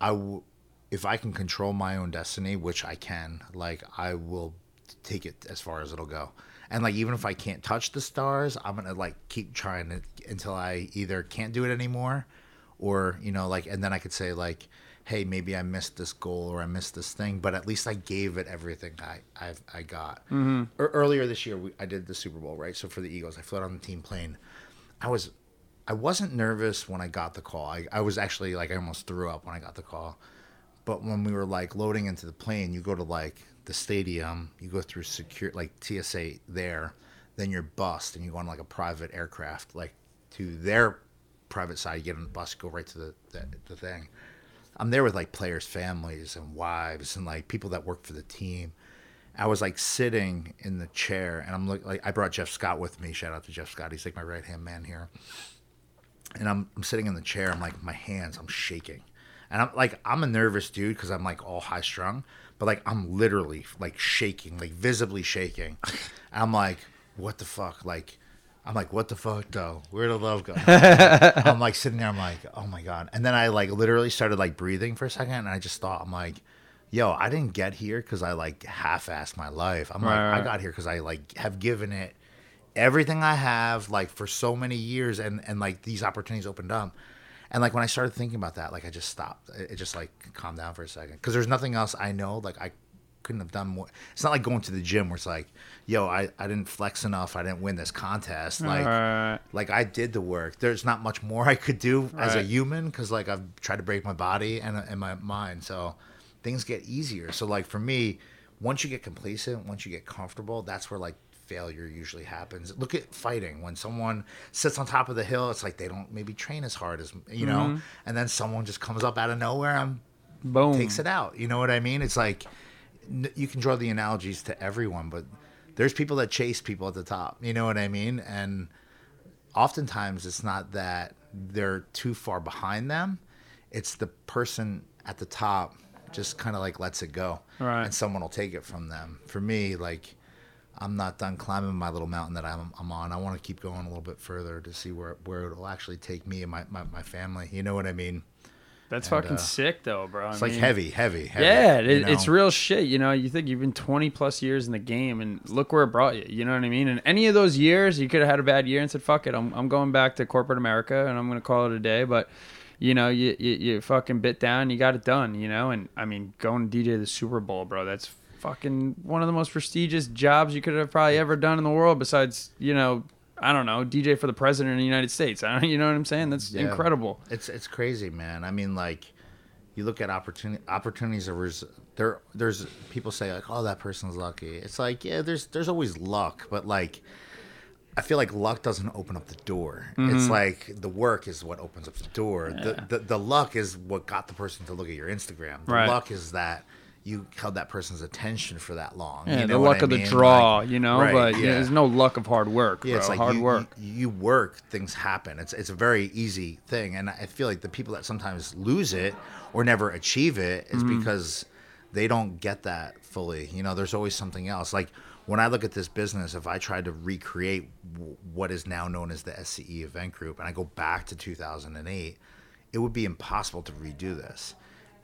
I. W- if I can control my own destiny, which I can, like I will take it as far as it'll go. And like even if I can't touch the stars, I'm gonna like keep trying it until I either can't do it anymore, or you know like, and then I could say like, hey, maybe I missed this goal or I missed this thing, but at least I gave it everything I I've, I got. Mm-hmm. earlier this year, we, I did the Super Bowl, right? So for the Eagles, I flew out on the team plane. I was I wasn't nervous when I got the call. I, I was actually like I almost threw up when I got the call. But when we were like loading into the plane, you go to like the stadium, you go through secure like TSA there, then you're bussed and you go on like a private aircraft like to their private side. You get on the bus, go right to the, the, the thing. I'm there with like players' families and wives and like people that work for the team. I was like sitting in the chair and I'm like, like I brought Jeff Scott with me. Shout out to Jeff Scott. He's like my right hand man here. And I'm, I'm sitting in the chair. I'm like, my hands, I'm shaking. And I'm like, I'm a nervous dude because I'm like all high strung, but like I'm literally like shaking, like visibly shaking. I'm like, what the fuck? Like, I'm like, what the fuck, though? Where the love go? I'm like sitting there. I'm like, oh my god. And then I like literally started like breathing for a second, and I just thought, I'm like, yo, I didn't get here because I like half-assed my life. I'm Right, like, right. I got here because I like have given it everything I have like for so many years, and and like these opportunities opened up. And like when I started thinking about that, like I just stopped. It, it just like calmed down for a second because there's nothing else I know. Like I couldn't have done more. It's not like going to the gym where it's like, yo, I, I didn't flex enough. I didn't win this contest. Like, Right. like I did the work. There's not much more I could do as a human because like I've tried to break my body and, and my mind. So things get easier. So like for me, once you get complacent, once you get comfortable, that's where like failure usually happens. Look at fighting. When someone sits on top of the hill, it's like they don't maybe train as hard as you know, Mm-hmm. and then someone just comes up out of nowhere and Boom. takes it out. You know what I mean? It's like you can draw the analogies to everyone, but there's people that chase people at the top. You know what I mean? And oftentimes it's not that they're too far behind them. It's the person at the top just kind of like lets it go, Right. and someone will take it from them. For me, like I'm not done climbing my little mountain that I'm, I'm on. I want to keep going a little bit further to see where where it'll actually take me and my, my, my family. You know what I mean? That's And, fucking uh, sick, though, bro. It's like heavy, heavy, heavy. Yeah, you it, it's real shit. You know, you think you've been 20 plus years in the game, and look where it brought you. You know what I mean? And any of those years, you could have had a bad year and said, "Fuck it, I'm, I'm going back to corporate America, and I'm gonna call it a day." But you know, you, you you fucking bit down, you got it done. You know, and I mean, going to DJ the Super Bowl, bro, that's fucking one of the most prestigious jobs you could have probably ever done in the world. Besides, you know, I don't know, DJ for the president of the United States. I don't, you know what I'm saying? That's Yeah. incredible. It's it's crazy, man. I mean, like, you look at opportunity opportunities are res- there. There's people say like, oh, that person's lucky. It's like, yeah, there's there's always luck, but like, I feel like luck doesn't open up the door. It's mm-hmm. like the work is what opens up the door. The, the the luck is what got the person to look at your Instagram. The Right. luck is that. You held that person's attention for that long. Yeah, you the know what luck of the draw, Like- you know, right, but yeah. yeah. there's no luck of hard work, Yeah, bro. it's like hard you, work. You, you work, things happen. It's it's a very easy thing, and I feel like the people that sometimes lose it or never achieve it is Mm-hmm. because they don't get that fully. You know, there's always something else. Like when I look at this business, if I tried to recreate w- what is now known as the SCE Event Group, and I go back to 2008, it would be impossible to redo this.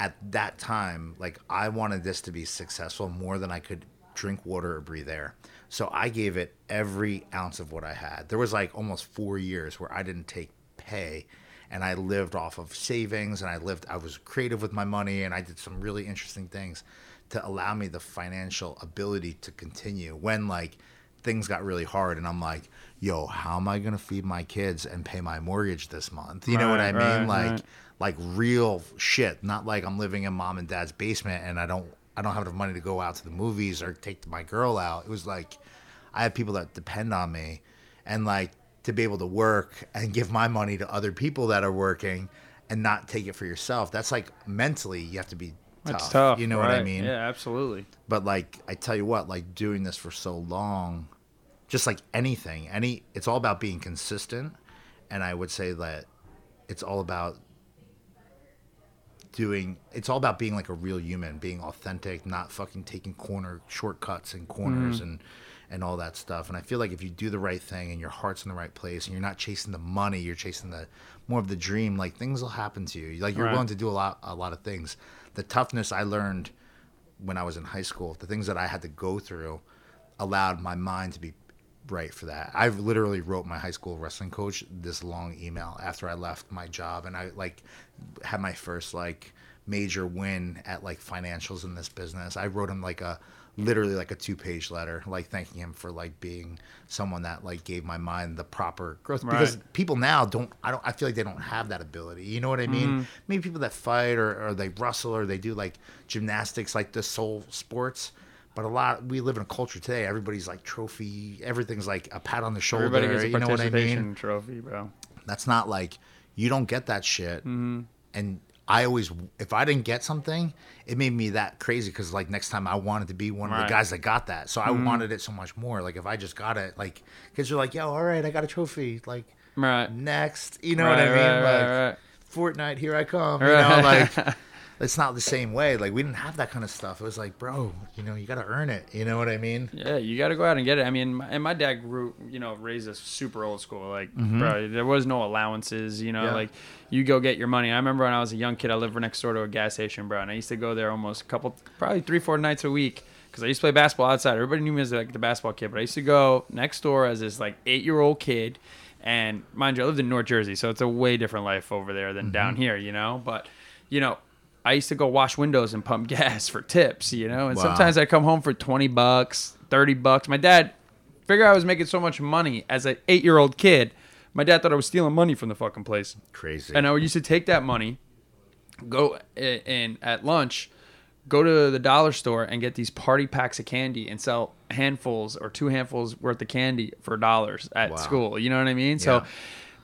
At that time, like I wanted this to be successful more than I could drink water or breathe air. So I gave it every ounce of what I had. There was like almost four years where I didn't take pay and I lived off of savings and I lived, I was creative with my money and I did some really interesting things to allow me the financial ability to continue when like things got really hard and I'm like, yo, how am I going to feed my kids and pay my mortgage this month? You know what I mean? right, like, right. Like real shit, not like I'm living in mom and dad's basement and I don't I don't have enough money to go out to the movies or take my girl out. It was like I have people that depend on me and like to be able to work and give my money to other people that are working and not take it for yourself. That's like mentally you have to be That's tough. tough. You know what I mean? Yeah, absolutely. But like I tell you what, like doing this for so long, just like anything, any it's all about being consistent. And I would say that it's all about doing it's all about being like a real human, being authentic, not fucking taking corner shortcuts and corners mm-hmm. and and all that stuff. And I feel like if you do the right thing and your heart's in the right place and you're not chasing the money, you're chasing the more of the dream, like things will happen to you. Like you're Right. willing to do a lot a lot of things. The toughness I learned when I was in high school, the things that I had to go through allowed my mind to be right for that. I've literally wrote my high school wrestling coach this long email after I left my job and I like had my first like major win at like financials in this business. I wrote him like a literally like a two page letter like thanking him for like being someone that like gave my mind the proper growth because people now don't I don't I feel like they don't have that ability. You know what I mean? Mm-hmm. Maybe people that fight or, or they wrestle or they do like gymnastics like the soul sports. But a lot we live in a culture today, everybody's like trophy, everything's like a pat on the shoulder. Everybody gets a you know what I participation mean? trophy, bro. That's not like you don't get that shit. Mm-hmm. And I always, if I didn't get something, it made me that crazy because like next time I wanted to be one of Right. the guys that got that. So I wanted it so much more. Like if I just got it, like kids are like, "Yo, all right, I got a trophy." Like Right. next, you know right, what I mean? Right, like right, right. Fortnite, here I come. You Right. know, like it's not the same way. Like we didn't have that kind of stuff. It was like, bro, you know, you got to earn it. You know what I mean? Yeah, you got to go out and get it. I mean, my, and my dad grew, you know, raised us super old school. Like, bro, there was no allowances. You know, Mm-hmm. Yeah. like you go get your money. I remember when I was a young kid, I lived next door to a gas station, bro, and I used to go there almost a couple, probably three, four nights a week because I used to play basketball outside. Everybody knew me as like the basketball kid, but I used to go next door as this like eight year old kid. And mind you, I lived in North Jersey, so it's a way different life over there than down Mm-hmm. here, you know. But you know, I used to go wash windows and pump gas for tips, you know. And Wow. sometimes I'd come home for twenty bucks, thirty bucks. My dad figured I was making so much money as an eight year old kid. My dad thought I was stealing money from the fucking place. Crazy. And I used to take that money, go i- and at lunch, go to the dollar store and get these party packs of candy and sell handfuls or two handfuls worth of candy for dollars at Wow. school. You know what I mean? So,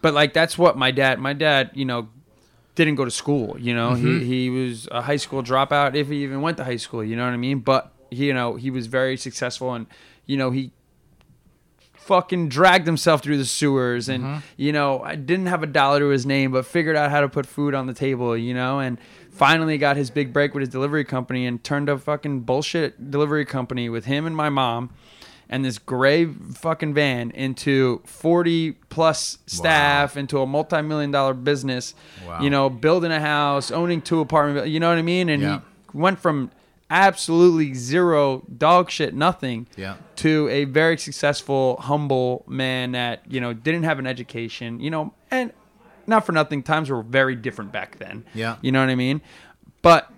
but like that's what my dad. My dad, you know, didn't go to school. You know, he mm-hmm. he was a high school dropout if he even went to high school. You know what I mean? But he, you know, he was very successful and you know he fucking dragged himself through the sewers and mm-hmm. you know I didn't have a dollar to his name but figured out how to put food on the table you know and finally got his big break with his delivery company and turned a fucking bullshit delivery company with him and my mom and this gray fucking van into 40 plus staff into a multi-million dollar business Wow. you know building a house owning two apartment you know what i mean and Yeah. he went from absolutely zero dog shit nothing Yeah. to a very successful, humble man that you know didn't have an education, you know, and not for nothing, times were very different back then. Yeah. you know what I mean. But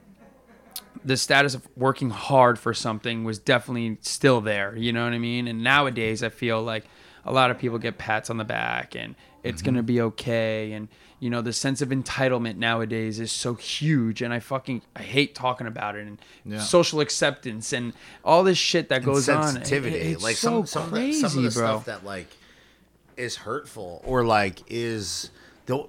the status of working hard for something was definitely still there. You know what I mean. And nowadays, I feel like a lot of people get pats on the back and it's gonna mm-hmm. be okay and you know the sense of entitlement nowadays is so huge and i fucking i hate talking about it and Yeah. social acceptance and all this shit that goes on It- sensitivity. it's like so some some of, the, crazy, some of the bro. stuff that like is hurtful or like is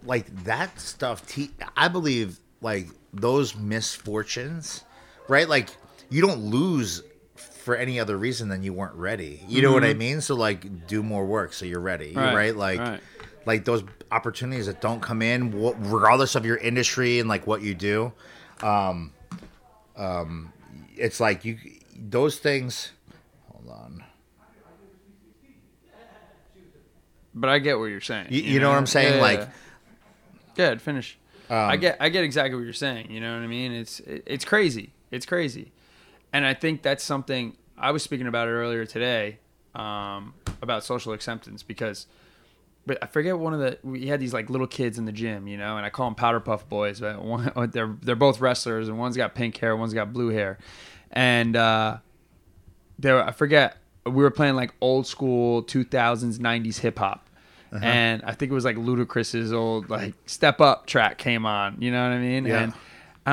like that stuff. Te- I believe like those misfortunes, right? Like you don't lose for any other reason than you weren't ready. You know what I mean? So like do more work so you're ready, Mm-hmm. Right, right? Like right. like those opportunities that don't come in regardless of your industry and like what you do. Um um it's like you those things hold on. but i get what you're saying You, you know what I'm saying? Yeah, like, yeah. go ahead finish i get i get exactly what you're saying you know what i mean it's it, it's crazy it's crazy and i think that's something i was speaking about it earlier today um, about social acceptance because but I forget one of the we had these like little kids in the gym, you know, and I call them powder puff boys, but one they're they're both wrestlers and one's got pink hair, one's got blue hair, and uh, they were, I forget we were playing like old school 2000s 90s hip hop. And I think it was like Ludacris's old like step up track came on, you know what I mean? Yeah. And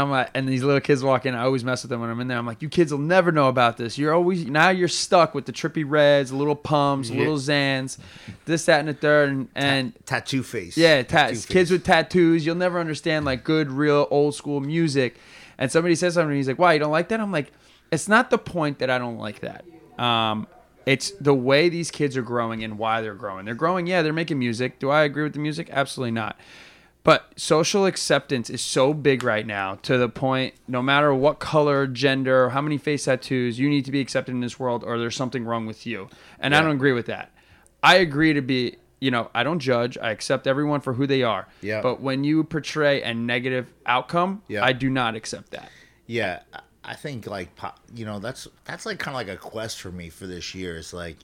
I'm like, and these little kids walk in. I always mess with them when I'm in there. I'm like, you kids will never know about this. You're always now you're stuck with the Trippie Redds, Lil Pumps, Yeah. Lil Xans, this, that, and the third, and, and tattoo face. yeah, Tattoo tats. face. Kids with tattoos. You'll never understand like good, real, old school music. And somebody says something. and He's like, "Why you don't like that?" I'm like, "It's not the point that I don't like that. Um, it's the way these kids are growing and why they're growing. They're growing. Yeah, they're making music. Do I agree with the music? Absolutely not. But social acceptance is so big right now to the point no matter what color, gender, how many face tattoos, you need to be accepted in this world or there's something wrong with you. And I don't agree with that. I agree to be, you know, I don't judge. I accept everyone for who they are. Yeah. But when you portray a negative outcome, Yeah. I do not accept that. Yeah, I- I think like you know that's that's like kind of like a quest for me for this year. Is like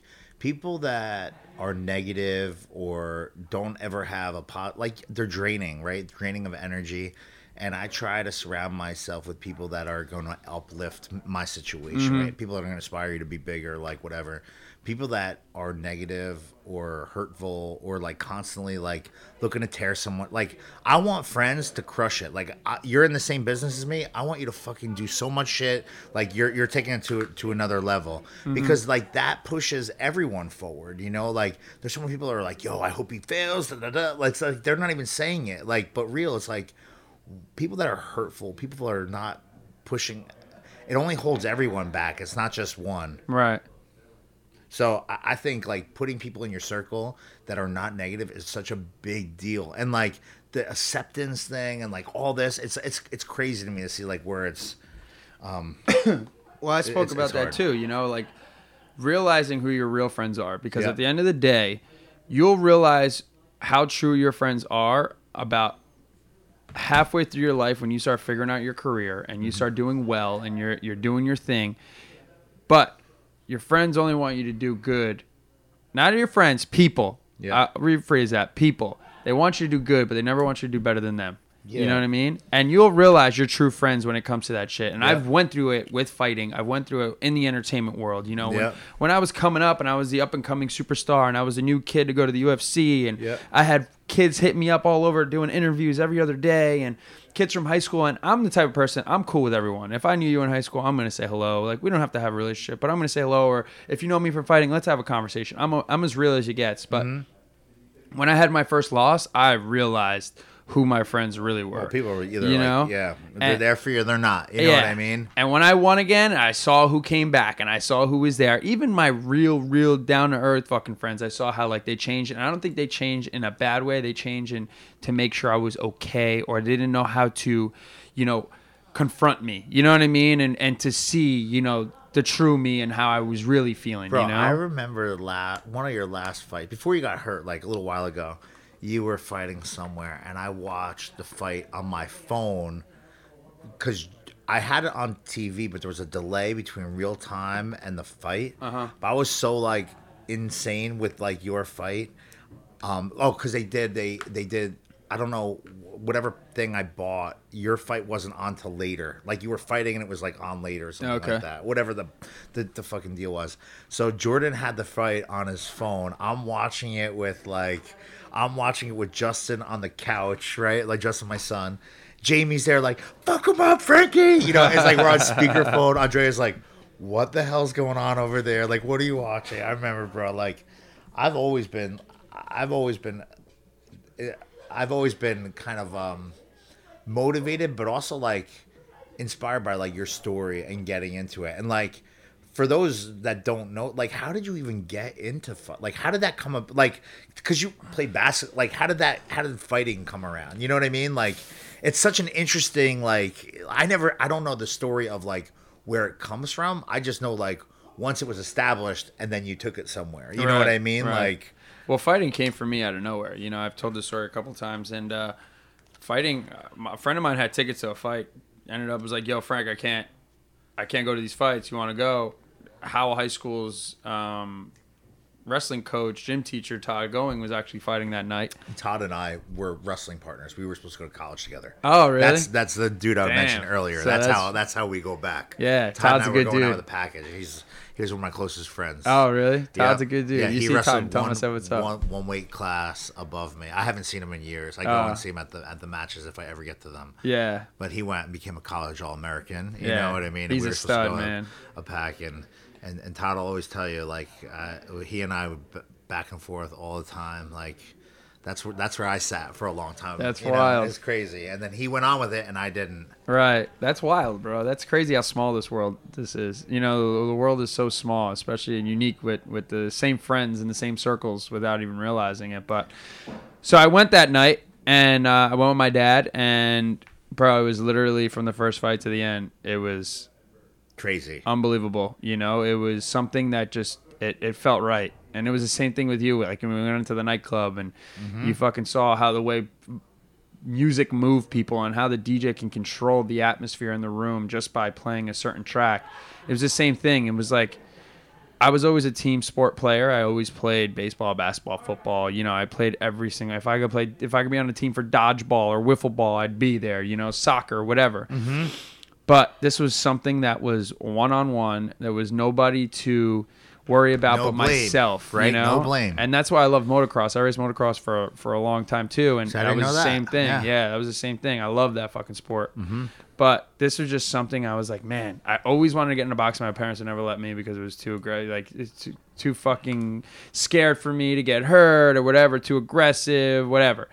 people that are negative or don't ever have a pot like they're draining, right? Draining of energy. And I try to surround myself with people that are going to uplift my situation, mm-hmm. right? People that are going to inspire you to be bigger, like whatever. People that are negative or hurtful or like constantly like looking to tear someone. Like I want friends to crush it. Like I, you're in the same business as me. I want you to fucking do so much shit. Like you're you're taking it to to another level mm-hmm. because like that pushes everyone forward. You know, like there's so many people that are like, yo, I hope he fails. Da, da, da. Like, like they're not even saying it. Like, but real, it's like people that are hurtful, people that are not pushing. It only holds everyone back. It's not just one. Right. So I think like putting people in your circle that are not negative is such a big deal, and like the acceptance thing and like all this, it's it's it's crazy to me to see like where it's. Well, I spoke it's- about it's that hard. too. You know, like realizing who your real friends are, because Yeah. at the end of the day, you'll realize how true your friends are about halfway through your life when you start figuring out your career and you Mm-hmm. start doing well and you're you're doing your thing. But your friends only want you to do good. Not your friends, people. Yeah. I'll rephrase that. People. They want you to do good, but they never want you to do better than them. You know what I mean? And you'll realize you're true friends when it comes to that shit. And Yeah. I've went through it with fighting. I went through it in the entertainment world. You know, when, Yeah. when I was coming up and I was the up and coming superstar and I was a new kid to go to the UFC and Yeah. I had kids hit me up all over doing interviews every other day and kids from high school and I'm the type of person I'm cool with everyone. If I knew you in high school, I'm gonna say hello. Like we don't have to have a relationship, but I'm gonna say hello. Or if you know me from fighting, let's have a conversation. I'm a, I'm as real as it gets. But Mm-hmm. when I had my first loss, I realized who my friends really were. Well, people are either you like, know? yeah, they're And- there for you, or they're not. You know what I mean? and when I won again, I saw who came back and I saw who was there. Even my real, real down to earth fucking friends, I saw how like they changed. And I don't think they changed in a bad way. They changed in to make sure I was okay or they didn't know how to, you know, confront me. You know what I mean? And and to see, you know, the true me and how I was really feeling. Bro, you know? I remember la- one of your last fights before you got hurt, like a little while ago. You were fighting somewhere, and I watched the fight on my phone because I had it on TV, but there was a delay between real time and the fight. Uh-huh. But I was so like insane with like your fight. Um, oh, because they did they they did I don't know whatever thing I bought. Your fight wasn't on till later. Like you were fighting and it was like on later or something Okay. like that. Whatever the, the the fucking deal was. So Jordan had the fight on his phone. I'm watching it with like I'm watching it with Justin on the couch, right? Like Justin, my son. Jamie's there, like fuck him up, Frankie. You know, it's like we're on speakerphone. Andrea's like, what the hell's going on over there? Like, what are you watching? I remember, bro. Like, I've always been, I've always been, I've always been kind of um, motivated, but also like inspired by like your story and getting into it. And like for those that don't know, like how did you even get into fight? Like how did that come up? Like because you play basketball. Like how did that? How did fighting come around? You know what I mean? Like it's such an interesting. Like I never. I don't know the story of like where it comes from. I just know like once it was established and then you took it somewhere. You know what I mean? right. Like Well, fighting came for me out of nowhere. You know, I've told this story a couple times, and uh, fighting. Uh, my- a friend of mine had tickets to a fight. Ended up was like, "Yo, Frank, I can't, I can't go to these fights. You want to go?" Howell High School's um, wrestling coach, gym teacher Todd Going was actually fighting that night. Todd and I were wrestling partners. We were supposed to go to college together. Oh, really? That's that's the dude I Damn. mentioned earlier. So that's, that's- how that's how we go back. Yeah, Todd Todd's and I a were good going out dude. the package. He's he was one of my closest friends. Oh, really? Yeah. Todd's a good dude. Yeah, you he see wrestled Todd, one, what's up. one one weight class above me. I haven't seen him in years. I go Uh. and see him at the at the matches if I ever get to them. yeah. But he went and became a college All American. You Yeah, know what I mean? he's we a stud, man. A pack and and and Todd will always tell you like uh, he and I would b- back and forth all the time. Like that's where that's where I sat for a long time. That's you wild. It's crazy. And then he went on with it, and I didn't. Right. That's wild, bro. That's crazy how small this world this is. You know, the world is so small, especially and unique with with the same friends in the same circles without even realizing it. But so I went that night And uh, I went with my dad, and bro, it was literally from the first fight to the end. It was Crazy. unbelievable. You know, it was something that just it, it felt right. And it was the same thing with you. Like when we went into the nightclub and mm-hmm. you fucking saw how the way music moved people and how the DJ can control the atmosphere in the room just by playing a certain track. It was the same thing. It was like I was always a team sport player. I always played baseball, basketball, football. You know, I played every single. If I could play, if I could be on a team for dodgeball or wiffle ball, I'd be there. You know, soccer, whatever. Mm-hmm. But this was something that was one on one. There was nobody to worry about No but blame, myself. right? You know? No blame. And that's why I love motocross. I raced motocross for for a long time too, and I that was the same thing. Yeah. Yeah. that was the same thing. I love that fucking sport. Mm-hmm. But this was just something I was like, man, I always wanted to get in a box. My parents would never let me because it was too aggressive. Like it's too, too fucking scared for me to get hurt or whatever. Too aggressive, whatever.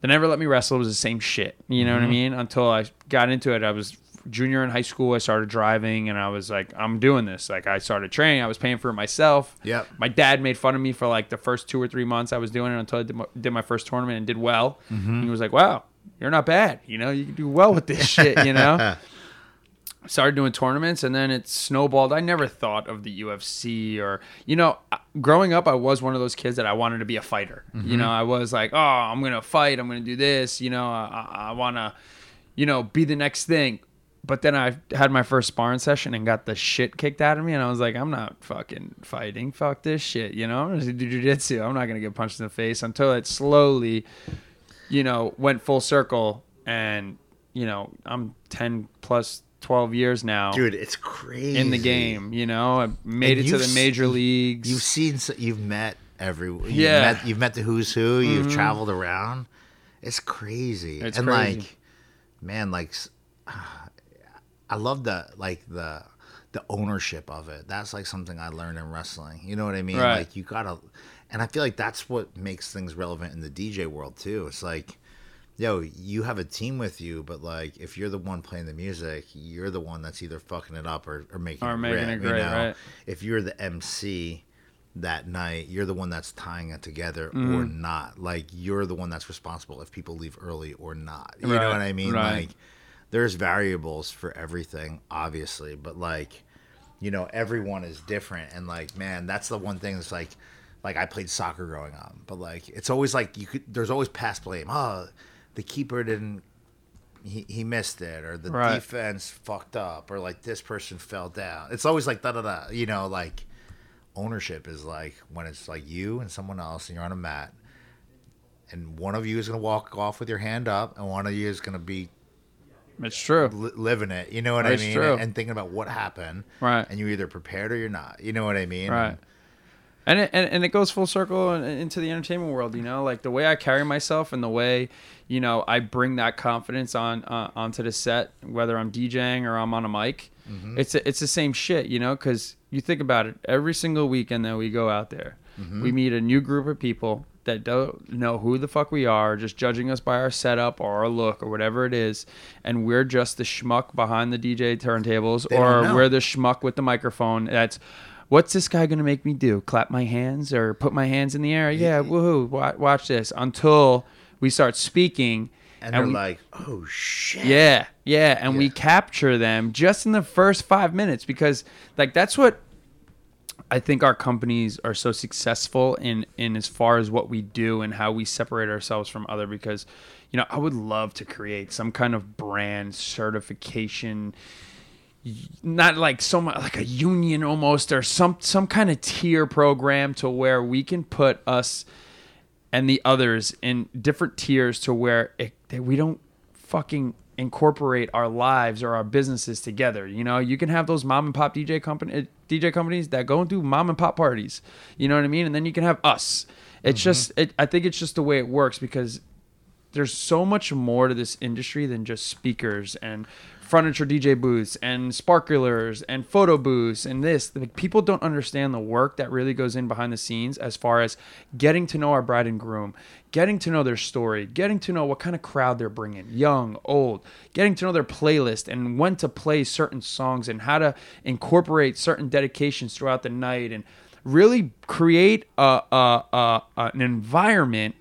They never let me wrestle. It was the same shit. You know what I mm-hmm. mean? Until I got into it, I was junior in high school. I started driving, and I was like, I'm doing this. Like I started training. I was paying for it myself. Yep. My dad made fun of me for like the first two or three months I was doing it until I did my, did my first tournament and did well. And he was like, "Wow, you're not bad. You know, you can do well with this shit." You know. Started doing tournaments and then it snowballed. I never thought of the UFC or, you know, growing up, I was one of those kids that I wanted to be a fighter. You know, mm-hmm. I was like, oh, I'm going to fight. I'm going to do this. You know, I, I want to, you know, be the next thing. But then I had my first sparring session and got the shit kicked out of me. And I was like, I'm not fucking fighting. Fuck this shit. You know, I'm to do jujitsu. I'm not going to get punched in the face until it slowly, you know, went full circle. And, you know, I'm 10 plus 12 years now Dude, it's crazy. in the game. You know, I made And it to the major leagues. You've seen, you've met every, you've Yeah. Mm-hmm. met, you've met the who's who. You've traveled around. It's crazy. It's and crazy. like, man, like, I love the like the the ownership of it. That's like something I learned in wrestling. You know what I mean? Right. Like you gotta, and I feel like that's what makes things relevant in the DJ world too. It's like. Yo, you have a team with you, but like if you're the one playing the music, you're the one that's either fucking it up or, or making Or it making rip, it you great, know? right. If you're the MC that night, you're the one that's tying it together Mm-hmm. or not. Like you're the one that's responsible if people leave early or not. You Right, know what I mean? right. Like there's variables for everything, obviously, but like you know, everyone is different and like man, that's the one thing that's like like I played soccer growing up, but like it's always like you could there's always past blame. Oh, the keeper didn't he, he missed it or the Right. defense fucked up or like this person fell down. It's always like da da da. You know, like ownership is like when it's like you and someone else and you're on a mat and one of you is going to walk off with your hand up and one of you is going to be it's true. li- living it. You know what That's I mean? true. And thinking about what happened. Right. And you're either prepared or you're not. You know what I mean? Right. And it, and, and it goes full circle into the entertainment world, you know, like the way I carry myself and the way, you know, I bring that confidence on uh, onto the set, whether I'm DJing or I'm on a mic. It's a, it's the same shit, you know, because you think about it. Every single weekend that we go out there, we meet a new group of people that don't know who the fuck we are, just judging us by our setup or our look or whatever it is, and we're just the schmuck behind the DJ turntables, They don't or know. we're the schmuck with the microphone. That's what's this guy gonna make me do? Clap my hands or put my hands in the air? Yeah, woohoo! Watch, watch this until we start speaking, And they're we- like, oh shit. yeah, yeah, and we capture them just in the first five minutes because, like, that's what I think our companies are so successful in in as far as what we do and how we separate ourselves from other. Because, you know, I would love to create some kind of brand certification, not like so much like a union almost or some some kind of tier program to where we can put us and the others in different tiers to where it, we don't fucking incorporate our lives or our businesses together. You know, you can have those mom and pop DJ company uh, DJ companies that go and do mom and pop parties. You know what I mean? And then you can have us. It's just it, I think it's just the way it works because there's so much more to this industry than just speakers and furniture DJ booths and sparklers and photo booths and this. Like, people don't understand the work that really goes in behind the scenes as far as getting to know our bride and groom, getting to know their story, getting to know what kind of crowd they're bringing, young, old, getting to know their playlist and when to play certain songs and how to incorporate certain dedications throughout the night and really create a, a, a, an environment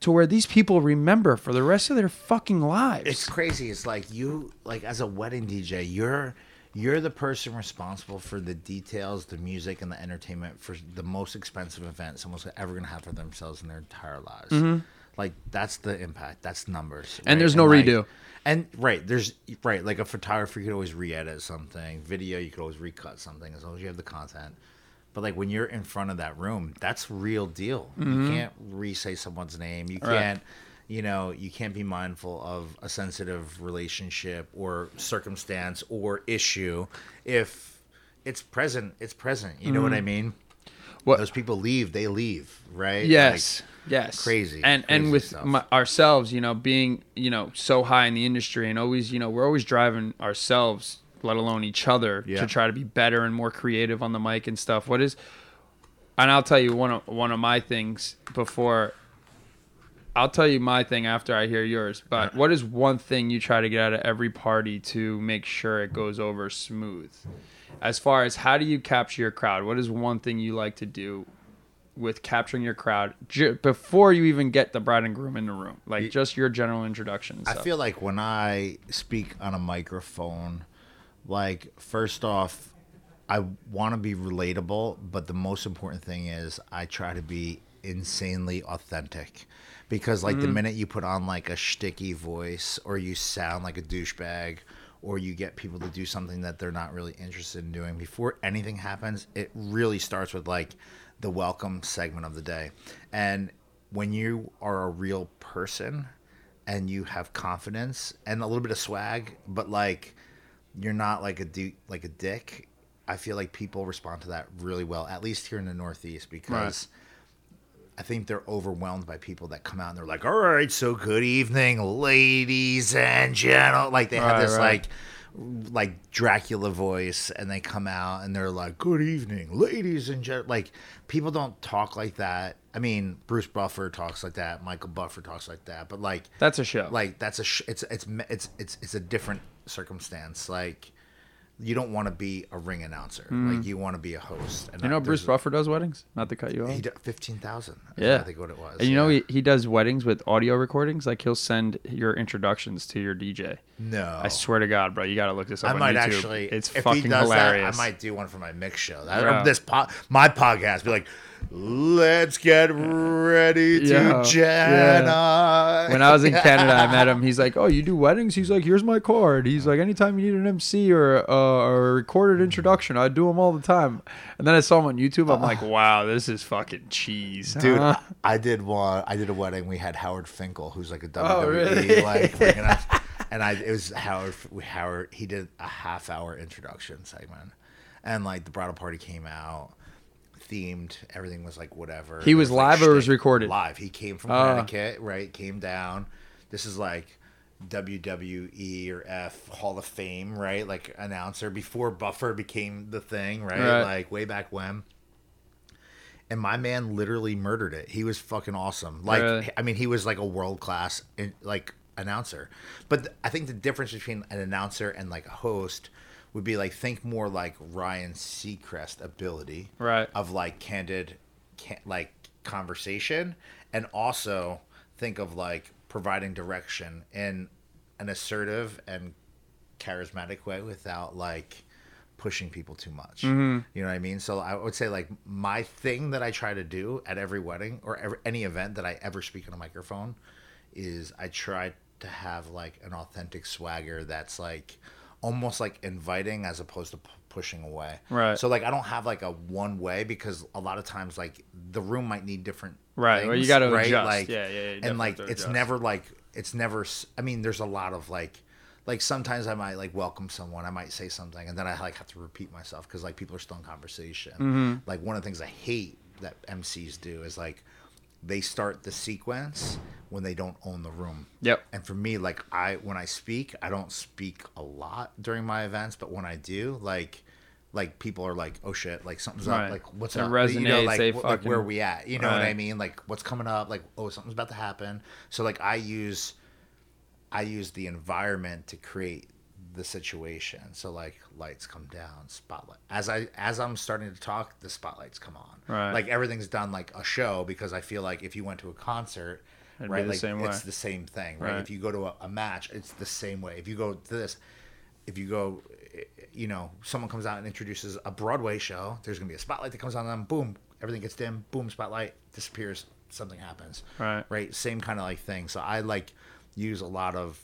to where these people remember for the rest of their fucking lives. It's crazy. It's like you like as a wedding DJ, you're you're the person responsible for the details, the music, and the entertainment for the most expensive event someone's ever gonna have for themselves in their entire lives. Like that's the impact. That's numbers. Mm-hmm. And right? there's no like- redo. And right, there's right, like a photographer you could always re-edit something. Video you could always recut something as long as you have the content. But like when you're in front of that room, that's real deal. You can't re-say someone's name. You Mm-hmm. Right. can't, you know, you can't be mindful of a sensitive relationship or circumstance or issue if it's present. It's present. You know what I mean? Mm-hmm. What- Those people leave, they leave, right? Yes. yes. crazy, And and with my, ourselves, you know, being you know so high in the industry and always, you know, we're always driving ourselves, let alone each other, Yeah. to try to be better and more creative on the mic and stuff. What is? And I'll tell you one of one of my things before. I'll tell you my thing after I hear yours. But what is one thing you try to get out of every party to make sure it goes over smooth? As far as how do you capture your crowd? What is one thing you like to do with capturing your crowd ju- before you even get the bride and groom in the room? Like just your general introduction. I feel like when I speak on a microphone, like first off, I want to be relatable, but the most important thing is I try to be insanely authentic. Because like the mm. minute you put on like a shticky voice or you sound like a douchebag or you get people to do something that they're not really interested in doing before anything happens, it really starts with like the welcome segment of the day. And when you are a real person and you have confidence and a little bit of swag, but like you're not like a du- like a dick. I feel like people respond to that really well, at least here in the Northeast, because I think they're overwhelmed by people that come out and they're like, "All right, so good evening, ladies and gentlemen." Like they have Right, this right. like like Dracula voice, and they come out and they're like, "Good evening, ladies and gentlemen." Like people don't talk like that. I mean, Bruce Buffer talks like that. Michael Buffer talks like that. But like, That's a show. like that's a sh- it's it's it's it's it's a different circumstance. Like you don't want to be a ring announcer. Hmm. Like you want to be a host. And you know, Bruce Buffer does weddings. Not to cut you off. He did fifteen thousand. Yeah. I think what it was. And you know, he, he does weddings with audio recordings. Like he'll send your introductions to your DJ. no, I swear to God, bro, you got to look this up I on might YouTube. actually. It's if fucking he does hilarious. That, I might do one for my mix show. That, this po- my podcast be like, let's get ready to Yeah, Jani. yeah. When I was in Canada, I met him. He's like, "Oh, you do weddings?" He's like, "Here's my card." He's like, "Anytime you need an MC or, uh, or a recorded introduction, I do them all the time." And then I saw him on YouTube. I'm like, "Wow, this is fucking cheese, Dude, huh?" I did one. I did a wedding. We had Howard Finkel, who's like a WWE, Oh, really? like, and I it was Howard. Howard. He did a half hour introduction segment, and like the bridal party came out, themed. Everything was like whatever. He was like, live or was recorded? Live. He came from Ah. Connecticut. Right. Came down. This is like. WWE or F Hall of Fame, right? Like announcer before Buffer became the thing, right? Right. Like way back when and my man literally murdered it. He was fucking awesome. Like? I mean, he was like a world class like announcer. But th- I think the difference between an announcer and like a host would be like think more like Ryan Seacrest ability, Right. Of like candid, can- like conversation, and also think of like providing direction in an assertive and charismatic way without like pushing people too much. Mm-hmm. You know what I mean? So I would say like my thing that I try to do at every wedding or every, any event that I ever speak on a microphone is I try to have like an authentic swagger that's like almost like inviting as opposed to p- pushing away. Right. So like I don't have like a one way because a lot of times like the room might need different Right, well, you gotta right? adjust. Like Yeah, yeah, definitely and like it's never like it's never I mean there's a lot of like like sometimes I might like welcome someone, I might say something, and then I like have to repeat myself because like people are still in conversation. Mm-hmm. Like one of the things I hate that MCs do is like they start the sequence when they don't own the room. Yep. And for me, like I when I speak, I don't speak a lot during my events, but when I do, like like people are like, oh shit, like something's Right. up, like what's It up, you know, resonates, like, wh- like where fucking- we at, you know what I mean? Like what's coming up, like oh something's about to happen. So like I use I use the environment to create the situation. So like lights come down, spotlight. As I as I'm starting to talk, the spotlights come on. Right. Like everything's done like a show because I feel like if you went to a concert, It'd right? the like it's the same thing, right? Right. If you go to a, a match, it's the same way. If you go to this, if you go, you know, someone comes out and introduces a Broadway show, there's gonna be a spotlight that comes on them. Boom, everything gets dim. Boom, spotlight disappears. Something happens. Right. Right. Same kind of like thing. So I like use a lot of,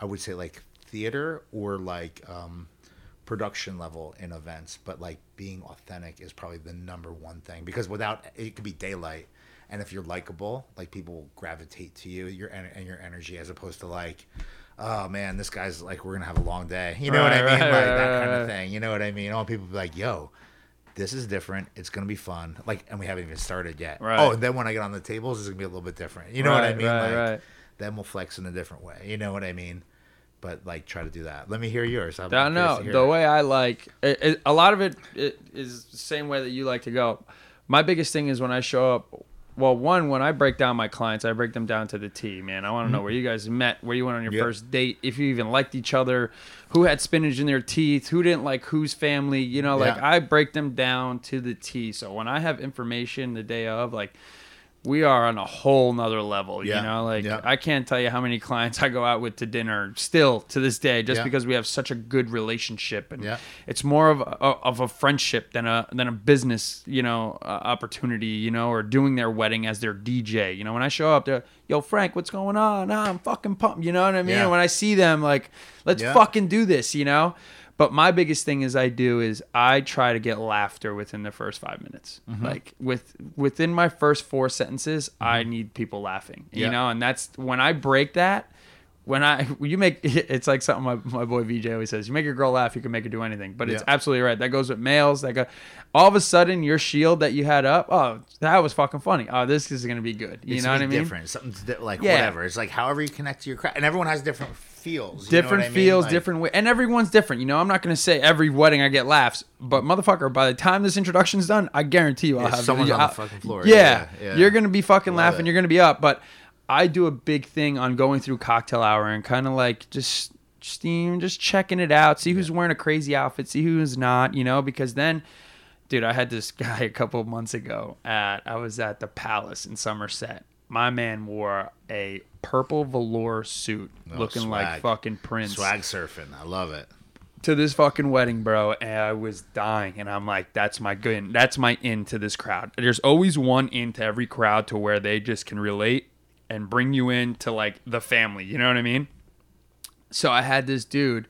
I would say like theater or like um, production level in events, but like being authentic is probably the number one thing because without it could be daylight, and if you're likable, like people will gravitate to you, your and your energy, as opposed to like, oh man, this guy's like we're gonna have a long day, you know what I mean, right, like right, that kind right. of thing, you know what I mean? All people be like, yo. This is different. It's gonna be fun. Like, and we haven't even started yet. Right. Oh, and then when I get on the tables, it's gonna be a little bit different. You know what I mean? right, like, right. then we'll flex in a different way. You know what I mean? But like, try to do that. Let me hear yours. I'm I know the way I like it, it, a lot of it, it is the same way that you like to go. My biggest thing is when I show up. Well, one when I break down my clients, I break them down to the T. Man, I want to know mm-hmm. where you guys met, where you went on your Yep. first date, if you even liked each other, who had spinach in their teeth, who didn't like whose family. You know, like Yeah. I break them down to the T. So when I have information the day of, like we are on a whole nother level. You know, like Yeah. I can't tell you how many clients I go out with to dinner still to this day, just Yeah. because we have such a good relationship, and Yeah. it's more of a, of a friendship than a than a business, you know, uh, opportunity, you know, or doing their wedding as their DJ. You know, when I show up, they're, yo, Frank, what's going on? I'm fucking pumped. You know what I mean? Yeah. When I see them, like, let's Yeah. fucking do this. You know. But my biggest thing is I do is I try to get laughter within the first five minutes. Mm-hmm. Like with within my first four sentences, I need people laughing. You Yeah. know, and that's when I break that. When I when you make it's like something my, my boy VJ always says. You make a girl laugh, you can make her do anything. But it's absolutely right. That goes with males. That go, all of a sudden your shield that you had up. Oh, that was fucking funny. Oh, this is gonna be good. You It's know what I mean? Different. Something's di- like Yeah. whatever. It's like however you connect to your crowd, and everyone has different feels. different I mean? feels, Like, different way, and everyone's different. You know, I'm not gonna say every wedding I get laughs, but motherfucker, by the time this introduction's done, I guarantee you I'll Yeah, have someone's on the fucking floor. Yeah, Yeah, yeah. you're gonna be fucking laughing. it. You're gonna be up. But I do a big thing on going through cocktail hour and kind of like just. Just even just checking it out, see who's wearing a crazy outfit, see who's not, you know, because then dude, I had this guy a couple of months ago at I was at the Palace in Somerset. My man wore a purple velour suit, Oh, looking like fucking Prince, swag surfing. I love it. to this fucking wedding, bro. And I was dying, and I'm like, that's my good, that's my in to this crowd. There's always one in to every crowd to where they just can relate and bring you in to like the family. You know what I mean? So I had this dude.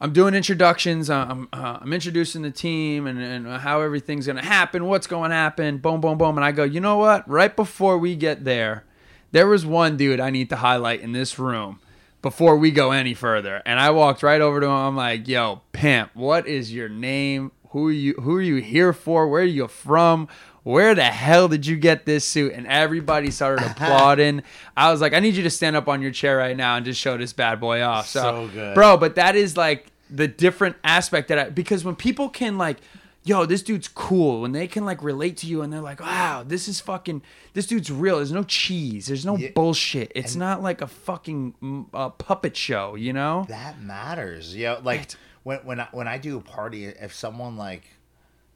I'm doing introductions. uh, I'm uh, I'm introducing the team and, and how everything's gonna happen, what's going to happen, boom, boom, boom. And I go, you know what? Right before we get there, there was one dude I need to highlight in this room before we go any further. And I walked right over to him. I'm like, yo, pimp, what is your name? Who are you? Who are you here for? Where are you from? Where the hell did you get this suit? And everybody started applauding. I was like, I need you to stand up on your chair right now and just show this bad boy off. So, So good. bro, but that is like the different aspect that I because when people can like yo this dude's cool when they can like relate to you and they're like wow this is fucking this dude's real there's no cheese there's no Yeah. bullshit it's not like a fucking uh, puppet show you know That matters. Yeah, like Right. when when I, when I do a party, if someone like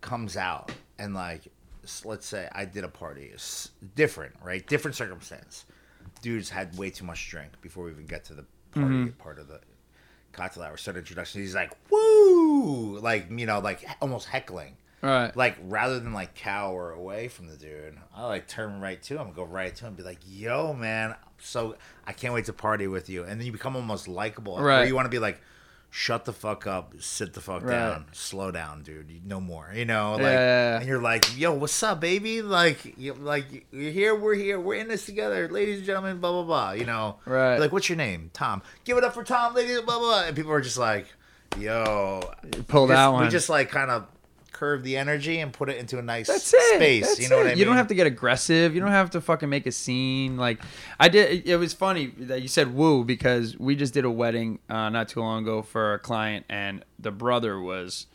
comes out and like let's say I did a party, it's different, right? Different circumstance. Dudes had way too much drink before we even get to the party Mm-hmm. part of the cocktail hour. Start introduction. He's like, "Woo!" Like you know, like almost heckling. right Like rather than like cower away from the dude, I like turn right to him, go right to him, be like, "Yo, man, so I can't wait to party with you." And then you become almost likable. Right. you want to be like, "Shut the fuck up, sit the fuck Right. down, slow down, dude. No more." You know, like, Yeah, and you're like, "Yo, what's up, baby? Like, you, like you're here, we're here, we're in this together, ladies and gentlemen." Blah blah blah. You know, Right. Like, what's your name? Tom. Give it up for Tom, ladies. Blah blah. blah. And people are just like, "Yo." pull that We just like kind of curve the energy and put it into a nice That's it. space. That's you know it. what I mean? You don't have to get aggressive. You don't have to fucking make a scene. Like I did. It was funny that you said woo because we just did a wedding uh, not too long ago for a client, and the brother was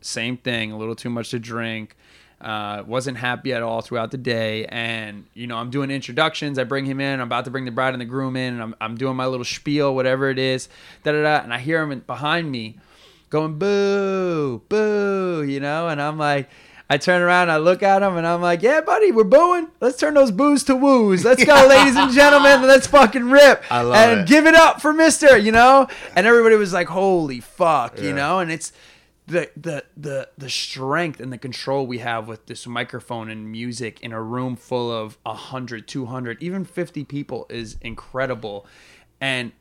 same thing. A little too much to drink. Uh, wasn't happy at all throughout the day, and you know I'm doing introductions. I bring him in. I'm about to bring the bride and the groom in, and I'm, I'm doing my little spiel, whatever it is, da da da. And I hear him behind me, going boo, boo, you know, and I'm like, I turn around, I look at him, and I'm like, "Yeah, buddy, we're booing. Let's turn those boos to woos. Let's go, ladies and gentlemen. Let's fucking rip I love and it. give it up for Mister." You know, and everybody was like, "Holy fuck," you know, and it's the the the the strength and the control we have with this microphone and music in a room full of 100 200 even 50 people is incredible and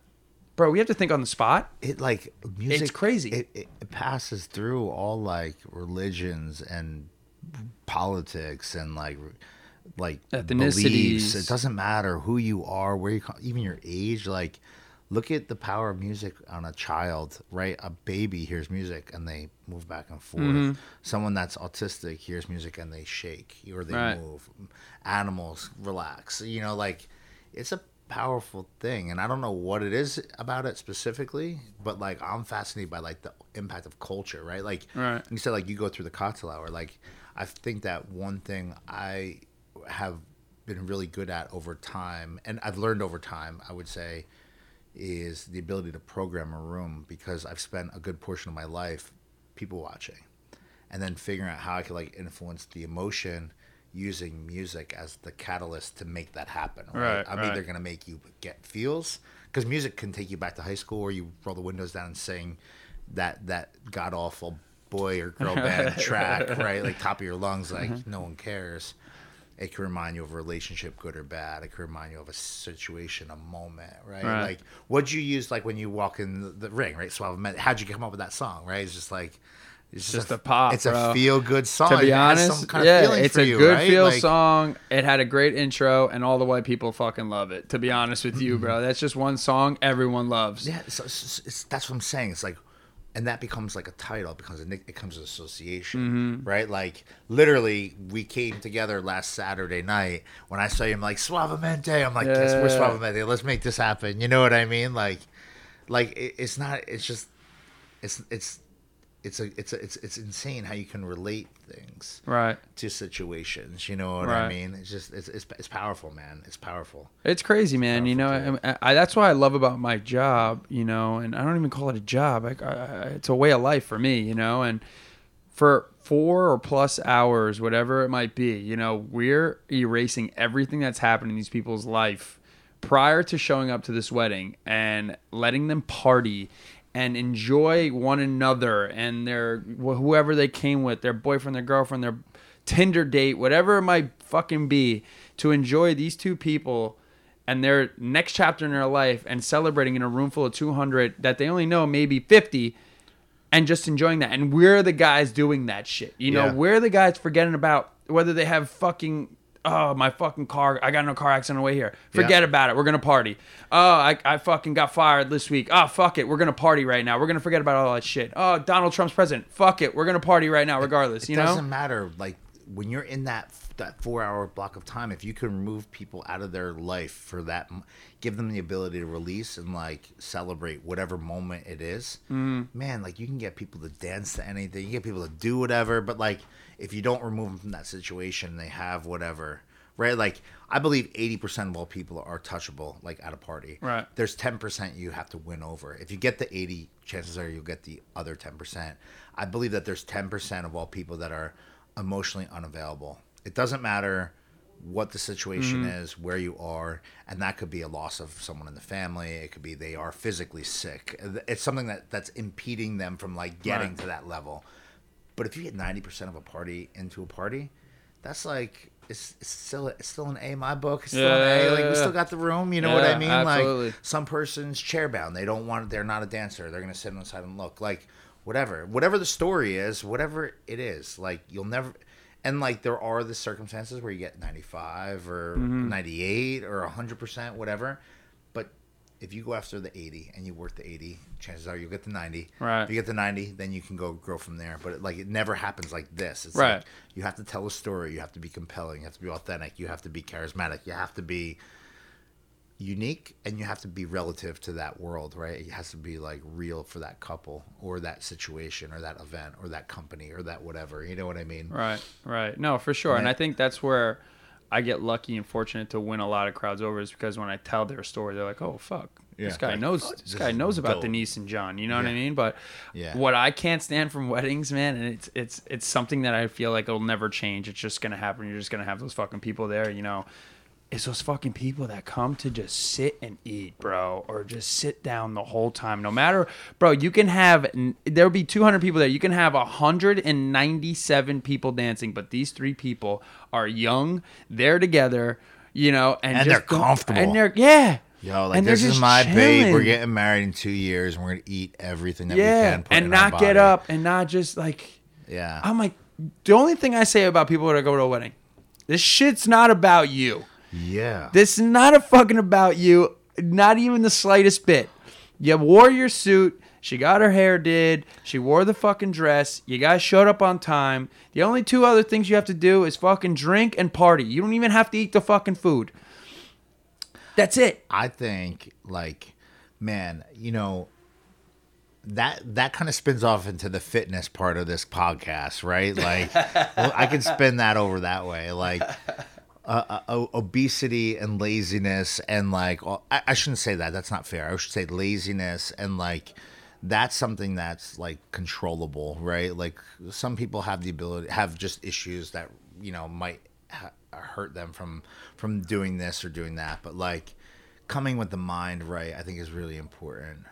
bro we have to think on the spot it like music It's crazy. it, it, passes through all like religions and politics and like like beliefs Ethnicities. it doesn't matter who you are where you come even your age like look at the power of music on a child right a baby hears music and they move back and forth Mm-hmm. someone that's autistic hears music and they shake or they Right. move animals relax you know like it's a powerful thing and i don't know what it is about it specifically but like i'm fascinated by like the impact of culture right like Right. you said like you go through the cocktail hour like i think that one thing i have been really good at over time and i've learned over time i would say is the ability to program a room because i've spent a good portion of my life people watching and then figuring out how I could like influence the emotion using music as the catalyst to make that happen. Right. Right, I'm right. either gonna make you get feels because music can take you back to high school, or you roll the windows down and sing that that god awful boy or girl band track, right? Like top of your lungs, like Mm-hmm. no one cares. It can remind you of a relationship, good or bad. It can remind you of a situation, a moment, right? Right. Like, what'd you use, like when you walk in the, the ring, right? Met- How'd you come up with that song, right? It's just like, it's Just a pop, It's bro. a feel good song. to be honest some kind of yeah feeling it's for a you, good right? feel Like, song it had a great intro and all the white people fucking love it to be honest with you bro that's just one song everyone loves Yeah, so, it's, it's, that's what I'm saying. It's like, and that becomes like a title because it, nick- it becomes an association, Mm-hmm. right? Like literally, we came together last Saturday night. When I saw you, I'm like Suavemente. I'm like, yes, we're Suavemente. Let's make this happen. You know what I mean? Like, like it, it's not. It's just, it's it's. It's a, it's a, it's it's insane how you can relate things right to situations. You know what I mean? It's just it's, it's it's powerful, man. It's powerful. It's crazy, man. You know, I, I, that's why I love about my job. You know, and I don't even call it a job. I- it's a way of life for me. You know, and for four or plus hours, whatever it might be, you know, we're erasing everything that's happened in these people's life prior to showing up to this wedding and letting them party and enjoy one another and their wh- whoever they came with, their boyfriend, their girlfriend, their Tinder date, whatever it might fucking be, to enjoy these two people and their next chapter in their life and celebrating in a room full of 200 that they only know maybe 50 and just enjoying that. And we're the guys doing that shit. You know, Yeah. we're the guys forgetting about whether they have fucking oh my fucking car I got in a car accident on the way here. Forget Yeah. about it. We're gonna party. Oh, I, I fucking got fired this week. Oh fuck it. We're gonna party right now. We're gonna forget about all that shit. Oh, Donald Trump's president. Fuck it. We're gonna party right now, regardless. It you know it doesn't matter. Like when you're in that that four hour block of time, if you can remove people out of their life for that, give them the ability to release and like celebrate whatever moment it is, Mm-hmm. man, like you can get people to dance to anything. You get people to do whatever. But like if you don't remove them from that situation, they have whatever. Right, like I believe eighty percent of all people are touchable, like at a party. Right. There's ten percent you have to win over. If you get the eighty, chances are you'll get the other ten percent. I believe that there's ten percent of all people that are emotionally unavailable. It doesn't matter what the situation mm-hmm. is, where you are, and that could be a loss of someone in the family. It could be they are physically sick. It's something that that's impeding them from like getting Right. to that level. But if you get ninety percent of a party into a party, that's like it's, it's still it's still an A in my book. It's still Yeah, an A. yeah, Like we still got the room. You know what I mean? absolutely. Like some person's chair bound. They don't want. They're not a dancer. They're gonna sit on the side and look. Like whatever, whatever the story is, whatever it is. Like you'll never. And like there are the circumstances where you get ninety five or Mm-hmm. ninety eight or hundred percent, whatever. If you go after the eighty and you work the eighty, chances are you'll get the ninety. Right. If you get the ninety, then you can go grow from there. But it, like it never happens like this. It's Right. like you have to tell a story. You have to be compelling. You have to be authentic. You have to be charismatic. You have to be unique and you have to be relative to that world, right? It has to be like real for that couple or that situation or that event or that company or that whatever. You know what I mean? Right, right. No, for sure. And Yeah. I think that's where I get lucky and fortunate to win a lot of crowds over is because when I tell their story, they're like, "Oh fuck, this guy Like, knows this guy knows about dope. Denise and John. You know what I mean? But Yeah. what I can't stand from weddings, man, and it's it's it's something that I feel like it'll never change. It's just gonna happen. You're just gonna have those fucking people there. You know. Is those fucking people that come to just sit and eat, bro, or just sit down the whole time. No matter, bro, you can have there'll be 200 people there. You can have 197 people dancing, but these three people are young. They're together, you know, and, And just they're comfortable. And they're yeah, Yo, like And this is my babe. We're getting married in two years, and we're gonna eat everything that we yeah, can. Put and in our not get up and not just like Yeah, I'm like the only thing I say about people that go to a wedding, this shit's not about you. Yeah. This is not a fucking about you, not even the slightest bit. You wore your suit. She got her hair did. She wore the fucking dress. You guys showed up on time. The only two other things you have to do is fucking drink and party. You don't even have to eat the fucking food. That's it. I think like, man, you know, that that kind of spins off into the fitness part of this podcast, right? Like, I can spin that over that way, like. Uh, uh, obesity and laziness and like well, I, I shouldn't say that. That's not fair. I should say laziness and like that's something that's like controllable right? Like some people have the ability have just issues that you know might ha- hurt them from from doing this or doing that. But like coming with the mind right i think is really important.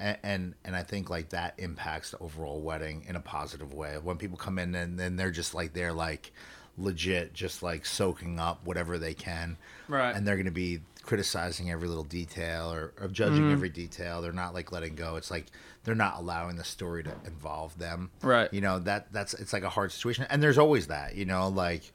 And, and and I think like that impacts the overall wedding in a positive way. When people come in and then they're just like they're like legit, just like soaking up whatever they can, Right. And they're gonna be criticizing every little detail or, or judging Mm-hmm. every detail. They're not like letting go. It's like they're not allowing the story to involve them. Right. You know that that's it's like a hard situation, and there's always that. You know, like.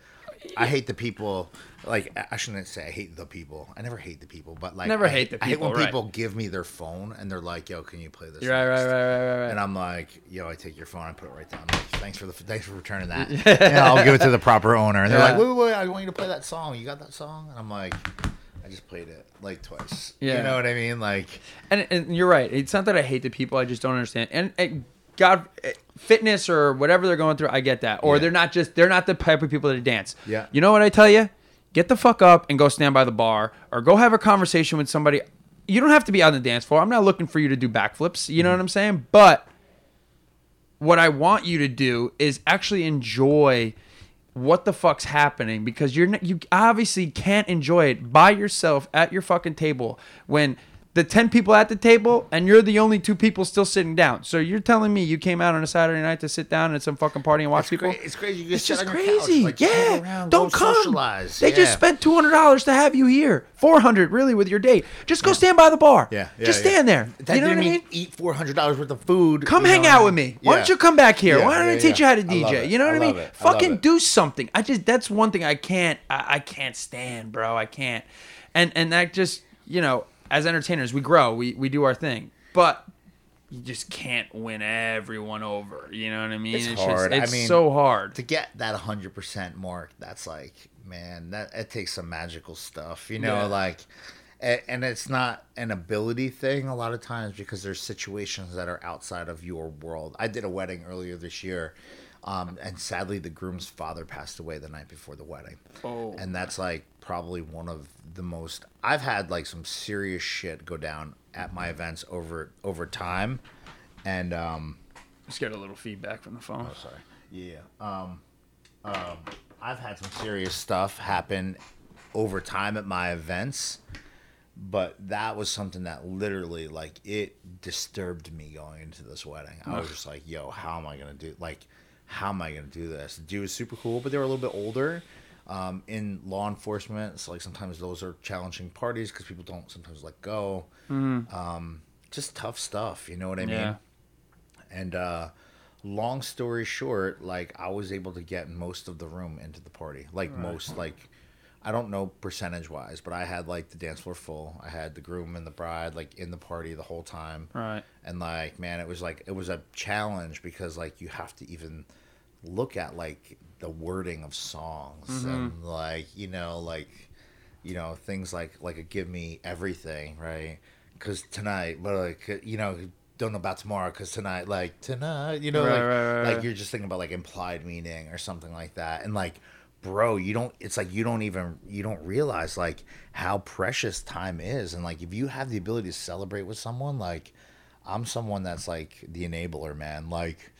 I hate the people. Like I- shouldn't say I hate the people. I never hate the people, but like Never I hate the I hate when people, right. people give me their phone and they're like, "Yo, can you play this?" Right, right, next?" right, right, right, right. And I'm like, yo, I take your phone, I put it right down. Like, thanks for the, thanks for returning that. Yeah, I'll give it to the proper owner. And they're Yeah. like, wait, wait, wait, I want you to play that song. You got that song? And I'm like, I just played it like twice. Yeah. You know what I mean? Like, and, and you're right. It's not that I hate the people. I just don't understand. And, and God, eh, fitness or whatever they're going through, I get that. Or Yeah. they're not just they're not the type of people that dance. Yeah. You know what I tell you? Get the fuck up and go stand by the bar, or go have a conversation with somebody. You don't have to be on the dance floor. I'm not looking for you to do backflips. You know Mm-hmm. what I'm saying? But what I want you to do is actually enjoy what the fuck's happening because you're you obviously can't enjoy it by yourself at your fucking table when the 10 people at the table and you're the only two people still sitting down. So you're telling me you came out on a Saturday night to sit down at some fucking party and watch it's, people? cra- it's crazy. You It's just, just sit on your couch, crazy. like, yeah. around, Don't come. Socialize. They just spent two hundred dollars to have you here. Four hundred really with your date. Just go stand by the bar. Yeah, yeah, Just yeah. stand there. That you know what I mean eat four hundred dollars worth of food. Come hang out I with me. Why don't you come back here? Yeah, Why don't I teach yeah. you how to DJ? You know what I I, mean? it. Fucking it. do something. I just that's one thing I can't I, I can't stand, bro. I can't. And and that just you know, as entertainers, we grow, we we do our thing, but you just can't win everyone over. You know what I mean? It's just- hard. I it's mean, so hard. to get that 100% mark that's like man that it takes some magical stuff you know Yeah. like and it's not an ability thing a lot of times because there's situations that are outside of your world i did a wedding earlier this year um, and sadly the groom's father passed away the night before the wedding Oh. and that's like probably one of the most i've had like some serious shit go down at my events over over time and um Just get a little feedback from the phone. Oh, sorry. Yeah. Um, um, I've had some serious stuff happen over time at my events, but that was something that literally, like, it disturbed me going into this wedding. I was just like, yo, how am I to do, like, how am I to do this? The dude was super cool, but they were a little bit older. Um, in law enforcement, so like sometimes those are challenging parties because people don't sometimes let go. Um, just tough stuff, you know what I mean? And uh long story short, like I was able to get most of the room into the party. Like most like I don't know percentage wise, but I had like the dance floor full. I had the groom and the bride like in the party the whole time. Right. And like man, it was like it was a challenge because like you have to even look at like the wording of songs mm-hmm. and like, you know, like you know, things like like a give me everything, right? Cuz tonight, but like you know, don't know about tomorrow cuz tonight like tonight, you know, Right, like right, right, like you're just thinking about like implied meaning or something like that. And like bro, you don't. It's like you don't even you don't realize like how precious time is, and like if you have the ability to celebrate with someone, like I'm someone that's like the enabler, man. Like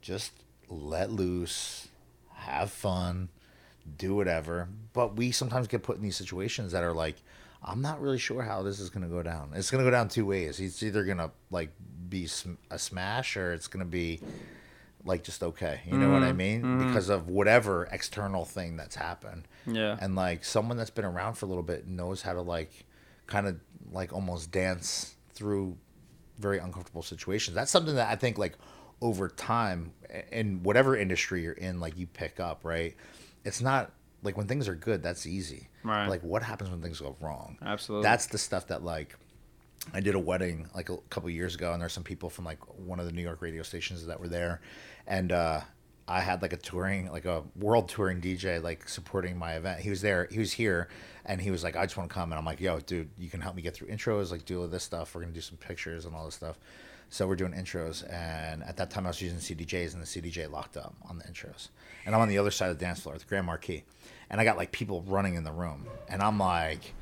just let loose, have fun, do whatever. But we sometimes get put in these situations that are like, I'm not really sure how this is gonna go down. It's gonna go down two ways. It's either gonna like be sm- a smash or it's gonna be like just okay. You know what I mm-hmm. mean? Mm-hmm. Because of whatever external thing that's happened. Yeah. And like someone that's been around for a little bit knows how to like kind of like almost dance through very uncomfortable situations. That's something that I think like over time in whatever industry you're in, like you pick up, right? It's not like when things are good, that's easy. Right. Like what happens when things go wrong? Absolutely. That's the stuff that like I did a wedding like a couple years ago, and there's some people from like one of the New York radio stations that were there, and uh, I had like a touring, like a world touring DJ, like supporting my event. He was there, he was here, and he was like, "I just want to come," and I'm like, "Yo, dude, you can help me get through intros, like do all this stuff. We're gonna do some pictures and all this stuff." So we're doing intros, and at that time I was using CDJs, and the CDJ locked up on the intros, and I'm on the other side of the dance floor, at the Grand Marquis, and I got like people running in the room, and I'm like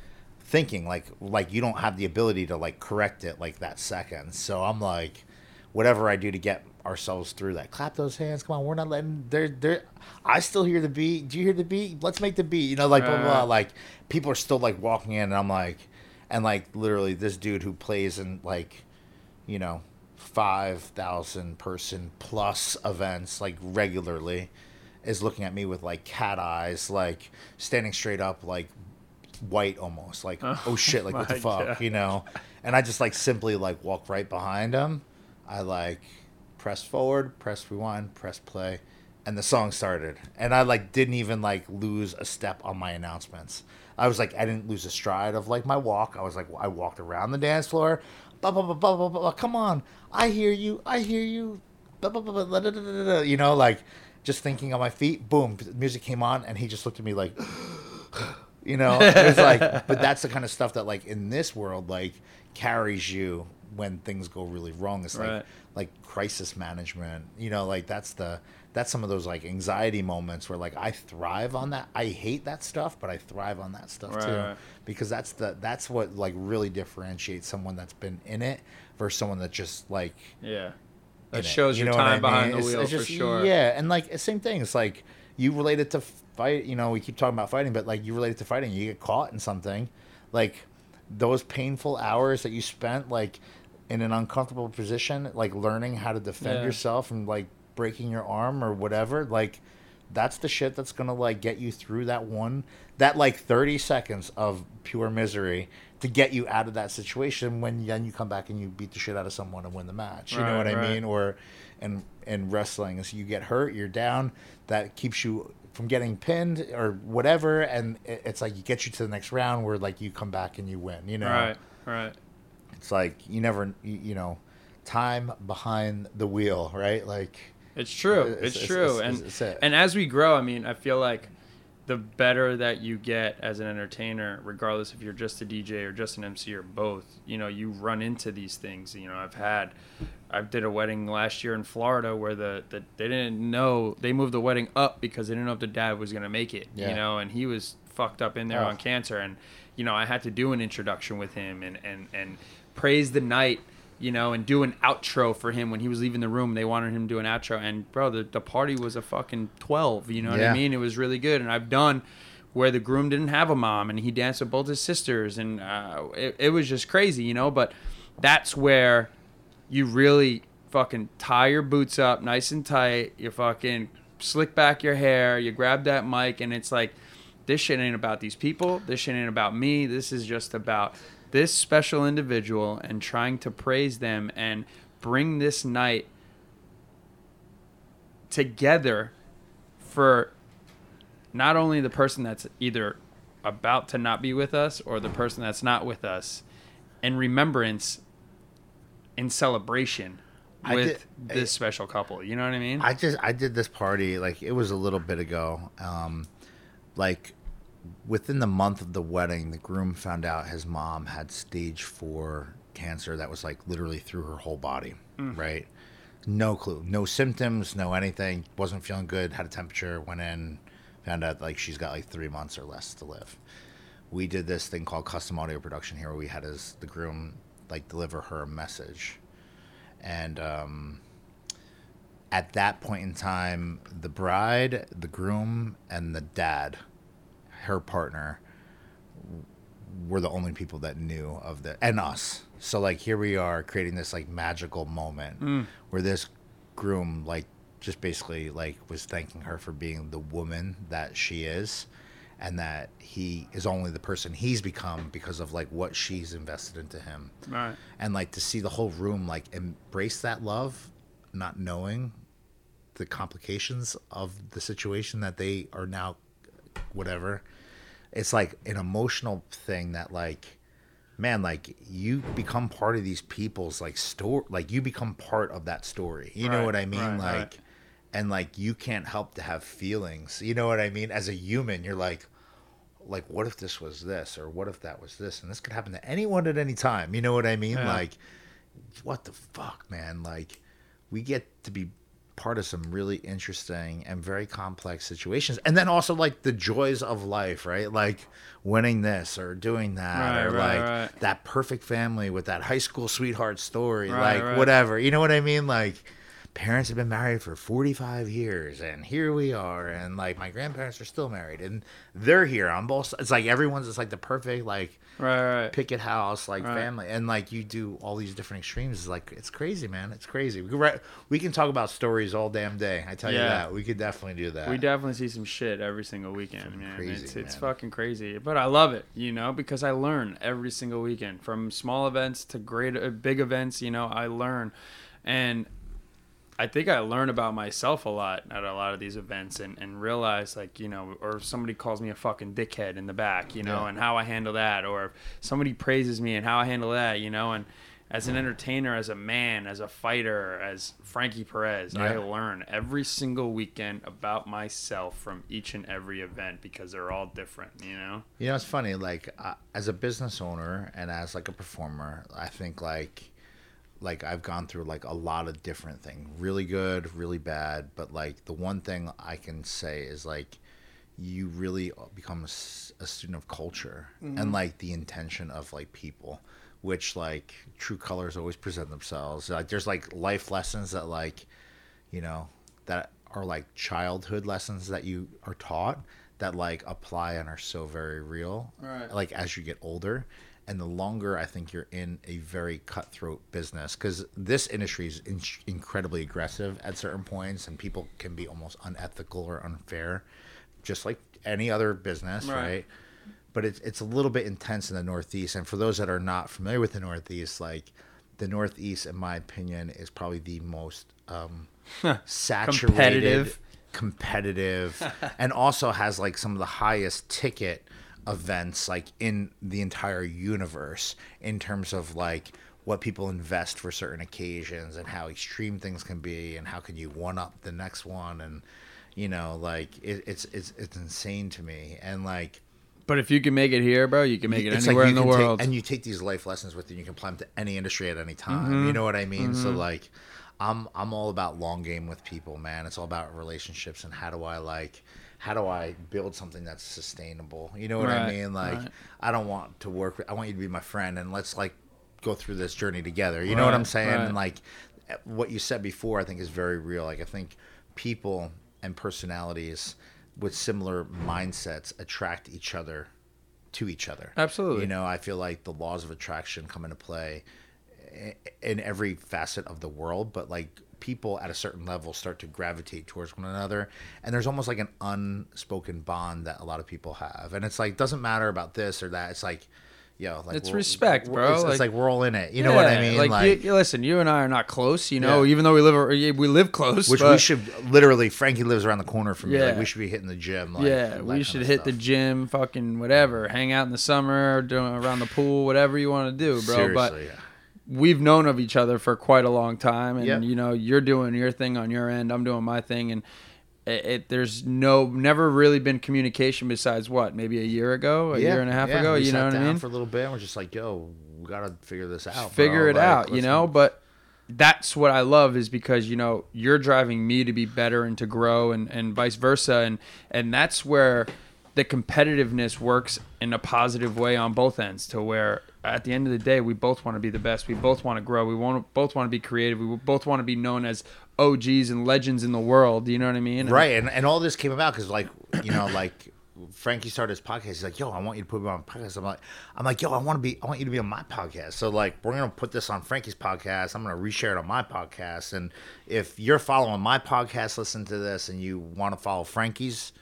thinking like like you don't have the ability to like correct it like that second. So I'm like, whatever I do to get ourselves through that. Clap those hands. Come on, we're not letting. They're they I still hear the beat. Do you hear the beat? Let's make the beat. You know, like blah blah. blah. Uh. Like people are still like walking in, and I'm like, and like literally this dude who plays in like, you know, five thousand person plus events like regularly. Is looking at me with like cat eyes, like standing straight up, like white almost like oh, oh shit like what the fuck God. you know and i just like simply like walk right behind him i like press forward press rewind press play and the song started and i like didn't even like lose a step on my announcements i was like i didn't lose a stride of like my walk i was like i walked around the dance floor blah, blah, blah, blah, blah, blah. come on I hear you, I hear you, you know, like just thinking on my feet. Boom, music came on, and he just looked at me like, you know, it was like, but that's the kind of stuff that like in this world like carries you when things go really wrong it's like Right. like crisis management you know like that's the that's some of those like anxiety moments where like i thrive on that i hate that stuff but i thrive on that stuff Right, too right. because that's the that's what like really differentiates someone that's been in it versus someone that just like yeah. it. shows You your know what I time behind mean? the It's- wheel it's for sure. Yeah, and like same thing. It's like you relate it to fight. You know, we keep talking about fighting, but like you relate it to fighting. You get caught in something, like those painful hours that you spent like in an uncomfortable position, like learning how to defend Yeah. yourself and like breaking your arm or whatever. Like that's the shit that's gonna like get you through that one that like 30 seconds of pure misery to get you out of that situation when then you come back and you beat the shit out of someone and win the match you know Right, what i mean or and and wrestling is you get hurt you're down that keeps you from getting pinned or whatever and it- it's like you get you to the next round where like you come back and you win you know Right. Right. It's like you never you, know time behind the wheel right like It's true. It's- It's, true. it's- and it's it. and as we grow, I mean, I feel like the better that you get as an entertainer, regardless if you're just a DJ or just an MC or both, you know, you run into these things. You know, I've had, I did a wedding last year in Florida where the, the they didn't know they moved the wedding up because they didn't know if the dad was gonna make it. Yeah. You know, and he was fucked up in there Oh. on cancer, and you know, I had to do an introduction with him and and and praise the night you know, and do an outro for him when he was leaving the room. They wanted him to do an outro, and bro, the, the party was a fucking twelve. You know what I mean? It was really good, and I've done where the groom didn't have a mom, and he danced with both his sisters, and uh, it, it was just crazy, you know. But that's where you really fucking tie your boots up nice and tight. You fucking slick back your hair. You grab that mic, and it's like, this shit ain't about these people. This shit ain't about me. This is just about this special individual and trying to praise them and bring this night together for not only the person that's either about to not be with us or the person that's not with us in remembrance in celebration with did- this special couple you know what i mean I just I did this party like it was a little bit ago. Um, like within the month of the wedding, the groom found out his mom had stage four cancer that was like literally through her whole body. Right? No clue, no symptoms, no anything. Wasn't feeling good. Had a temperature. Went in, Found out like she's got like three months or less to live. We did this thing called custom audio production here, where we had as the groom like deliver her a message, and um, at that point in time, the bride, the groom, and the dad, her partner, were the only people that knew of the and us. So like here we are creating this like magical moment mm. where this groom like just basically like was thanking her for being the woman that she is and that he is only the person he's become because of like what she's invested into him. Right. And like to see the whole room like embrace that love, not knowing the complications of the situation that they are now whatever. It's like an emotional thing that like man like you become part of these people's like story like you become part of that story. You know what i mean? right, like right. and like you can't help to have feelings. You know what i mean? As a human you're like like what if this was this or what if that was this? And this could happen to anyone at any time. You know what i mean? Yeah. like what the fuck man? Like we get to be part of some really interesting and very complex situations. And then also like the joys of life right? Like winning this or doing that Right, or right, like right. that perfect family with that high school sweetheart story like whatever. You know what i mean? Like parents have been married for 45 years and here we are and like my grandparents are still married and they're here on both sides it's like everyone's it's like the perfect like Right. Right. picket house like Right. family and like you do all these different extremes it's like it's crazy man it's crazy we can, write, we can talk about stories all damn day i tell you that we could definitely do that We definitely see some shit every single weekend, man. crazy, it's it's fucking crazy, but I love it, you know, because I learn every single weekend from small events to great uh, big events. You know, I learn, and I think I learn about myself a lot at a lot of these events, and and realize like you know, or if somebody calls me a fucking dickhead in the back, you know, Yeah. and how I handle that, or if somebody praises me and how I handle that, you know, and. As an entertainer, as a man, as a fighter, as Frankie Perez, I learn every single weekend about myself from each and every event because they're all different, you know? You know, it's funny. Like uh, as a business owner and as like a performer, I think like like I've gone through like a lot of different things, really good, really bad. But like the one thing I can say is like you really become a student of culture and mm-hmm. like the intention of like people which like true colors always present themselves like there's like life lessons that like you know that are like childhood lessons that you are taught that like apply and are so very real Right. like as you get older and the longer i think you're in a very cutthroat business because this industry is in- incredibly aggressive at certain points and people can be almost unethical or unfair just like any other business Right. right, but it's, it's a little bit intense in the northeast and for those that are not familiar with the northeast like the northeast in my opinion is probably the most um, saturated Competitive. competitive and also has like some of the highest ticket events like in the entire universe in terms of like what people invest for certain occasions and how extreme things can be and how can you one up the next one and you know like it, it's it's it's insane to me and like But if you can make it here, bro, you can make it it's anywhere you in the can take- world. and you take these life lessons with you. You can apply them to any industry at any time. Mm-hmm. You know what I mean? So like, I'm I'm all about long game with people, man. It's all about relationships and how do I like, how do I build something that's sustainable? You know what I mean? Like, right. I don't want to work. With, I want you to be my friend, and let's like go through this journey together. You know what I'm saying? right. And like, what you said before, I think is very real. Like, I think people and personalities with similar mindsets attract each other to each other. Absolutely. You know, I feel like the laws of attraction come into play in every facet of the world, but like people at a certain level start to gravitate towards one another and there's almost like an unspoken bond that a lot of people have. And it's like doesn't matter about this or that. It's like yo, like It's respect, bro. It's, it's Like- like we're all in it. You know what I mean? Like, Like, you, listen, you and I are not close, you know, Yeah. even though we live we live close. which we should literally Frankie lives around the corner from me. Like Yeah. we should be hitting the gym. Like, yeah, we should hit the gym, fucking whatever, hang out in the summer, doing around the pool, whatever you want to do, bro. Seriously, but yeah. We've known of each other for quite a long time, and Yeah. you know, you're doing your thing on your end, I'm doing my thing, and it, it there's no never really been communication besides what maybe a year ago, a year and a half yeah, ago. we You know what I mean? For a little bit, we're just like, yo, we gotta figure this out. Figure bro. it Like, out, you know. But that's what I love is because you know you're driving me to be better and to grow and, and vice versa and and that's where the competitiveness works in a positive way on both ends to where at the end of the day we both want to be the best we both want to grow we want both want to be creative we both want to be known as OGs and legends in the world you know what I mean right and, and all this came about because like you know like Frankie started his podcast. He's like, "Yo, I want you to put me on podcast." I'm like, "I'm like, yo, I want to be, I want you to be on my podcast." So like, we're gonna put this on Frankie's podcast. I'm gonna reshare it on my podcast. And if you're following my podcast, listen to this, and you want to follow Frankie's,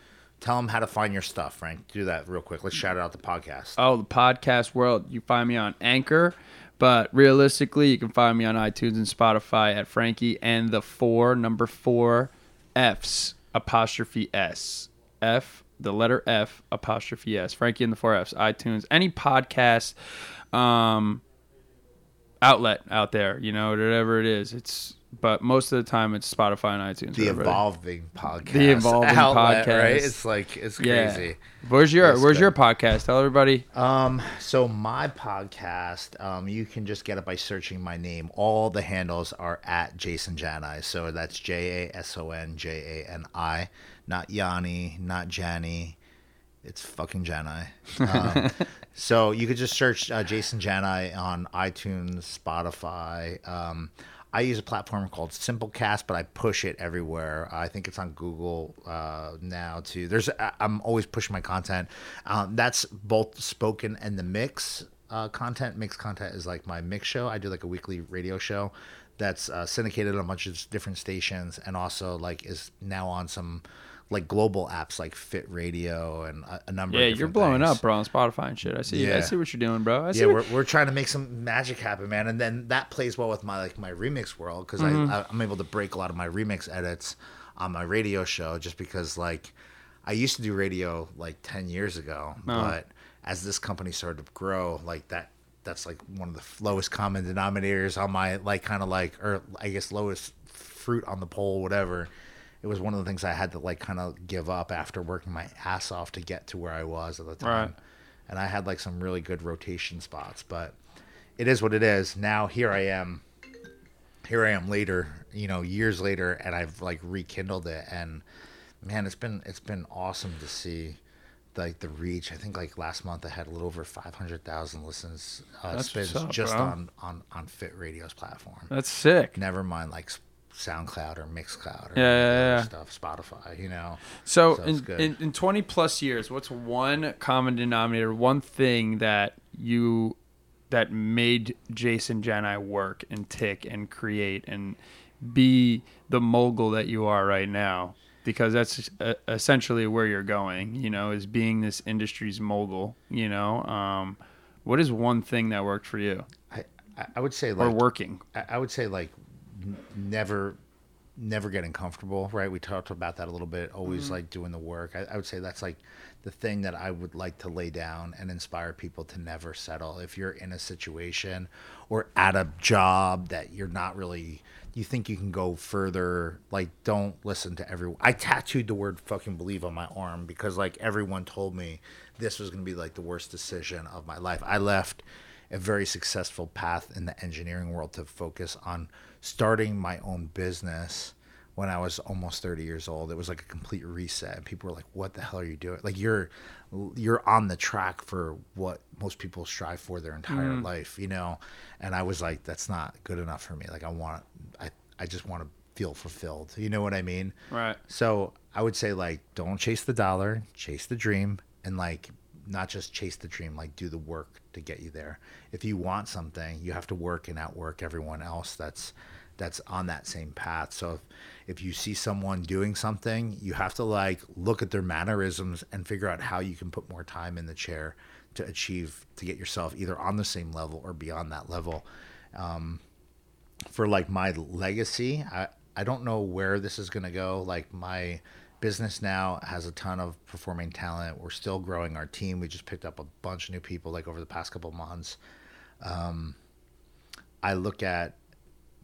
tell them how to find your stuff. Frank, do that real quick. Let's shout out the podcast. oh the podcast world you find me on Anchor but realistically you can find me on iTunes and Spotify at Frankie and the four number four F's apostrophe S F the letter F apostrophe S Frankie and the four F's iTunes any podcast um outlet out there you know whatever it is it's but most of the time it's Spotify and iTunes the evolving podcast. The evolving outlet, podcast. Right? It's like it's yeah crazy. where's your That's where's good. your podcast tell everybody Um, so my podcast, um, you can just get it by searching my name. All the handles are at Jason Jani. So that's J A S O N J A N I, not Yanni, not Jani. It's fucking Jani. Um, so you could just search uh, Jason Jani on iTunes, Spotify. Um, I use a platform called Simplecast, but I push it everywhere. I think it's on Google uh, now too. There's I'm always pushing my content. Um, that's both spoken and the mix uh, content. Mix content is like my mix show. I do like a weekly radio show that's uh, syndicated on a bunch of different stations, and also like is now on some like global apps like Fit Radio and a, a number. yeah of you're blowing things. up bro on Spotify and shit I see I see what you're doing bro I see Yeah, we're, we're trying to make some magic happen, man, and then that plays well with my like my remix world because I, mm-hmm. I I'm able to break a lot of my remix edits on my radio show just because like I used to do radio like ten years ago, oh. but as this company started to grow, like that that's like one of the lowest common denominators on my like kind of like or I guess lowest fruit on the pole, whatever. It was one of the things I had to like kind of give up after working my ass off to get to where I was at the time Right. and I had like some really good rotation spots, but it is what it is. Now here I am, here I am later, you know, years later, and I've like rekindled it, and man, it's been it's been awesome to see like the reach. I think like last month I had a little over five hundred thousand listens uh, spins up, just bro. on on on Fit Radio's platform. that's sick Never mind like SoundCloud or Mixcloud or Yeah, yeah, yeah. stuff, Spotify, you know. So, So in, in, in 20 plus years, what's one common denominator, one thing that you that made Jason Jani work and tick and create and be the mogul that you are right now? Because that's uh, essentially where you're going, you know, is being this industry's mogul, you know. Um, what is one thing that worked for you I I- would say like or working? I I would say like never never getting comfortable right? We talked about that a little bit always mm-hmm. like doing the work. I, I would say that's like the thing that i would like to lay down and inspire people to never settle. If you're in a situation or at a job that you're not really you think you can go further like don't listen to everyone i tattooed the word fucking believe on my arm because like everyone told me this was going to be like the worst decision of my life. I left a very successful path in the engineering world to focus on starting my own business when I was almost 30 years old. It was like a complete reset. And people were like, "What the hell are you doing?" Like you're you're on the track for what most people strive for their entire mm. life, you know? And I was like, that's not good enough for me. Like I want I I just want to feel fulfilled. You know what I mean? Right. So I would say like don't chase the dollar, chase the dream, and like not just chase the dream, like do the work to get you there. If you want something, you have to work and outwork everyone else that's that's on that same path. So if, if you see someone doing something, you have to like look at their mannerisms and figure out how you can put more time in the chair to achieve to get yourself either on the same level or beyond that level. For like my legacy i i don't know where this is going to go. Like my business now has a ton of performing talent. We're still growing our team. We just picked up a bunch of new people like over the past couple months. Um, i look at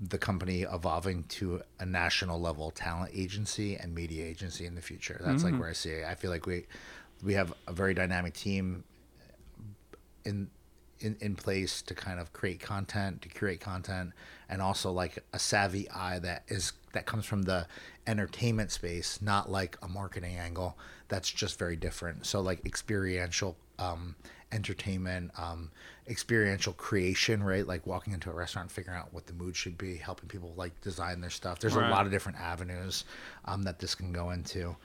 the company evolving to a national level talent agency and media agency in the future that's like where i see it i feel like we we have a very dynamic team in in, in place to kind of create content, to curate content, and also like a savvy eye that is that comes from the entertainment space, not like a marketing angle. That's just very different. So like experiential um, entertainment, um, experiential creation, right? Like walking into a restaurant, figuring out what the mood should be, helping people like design their stuff. There's Right. a lot of different avenues um, that this can go into.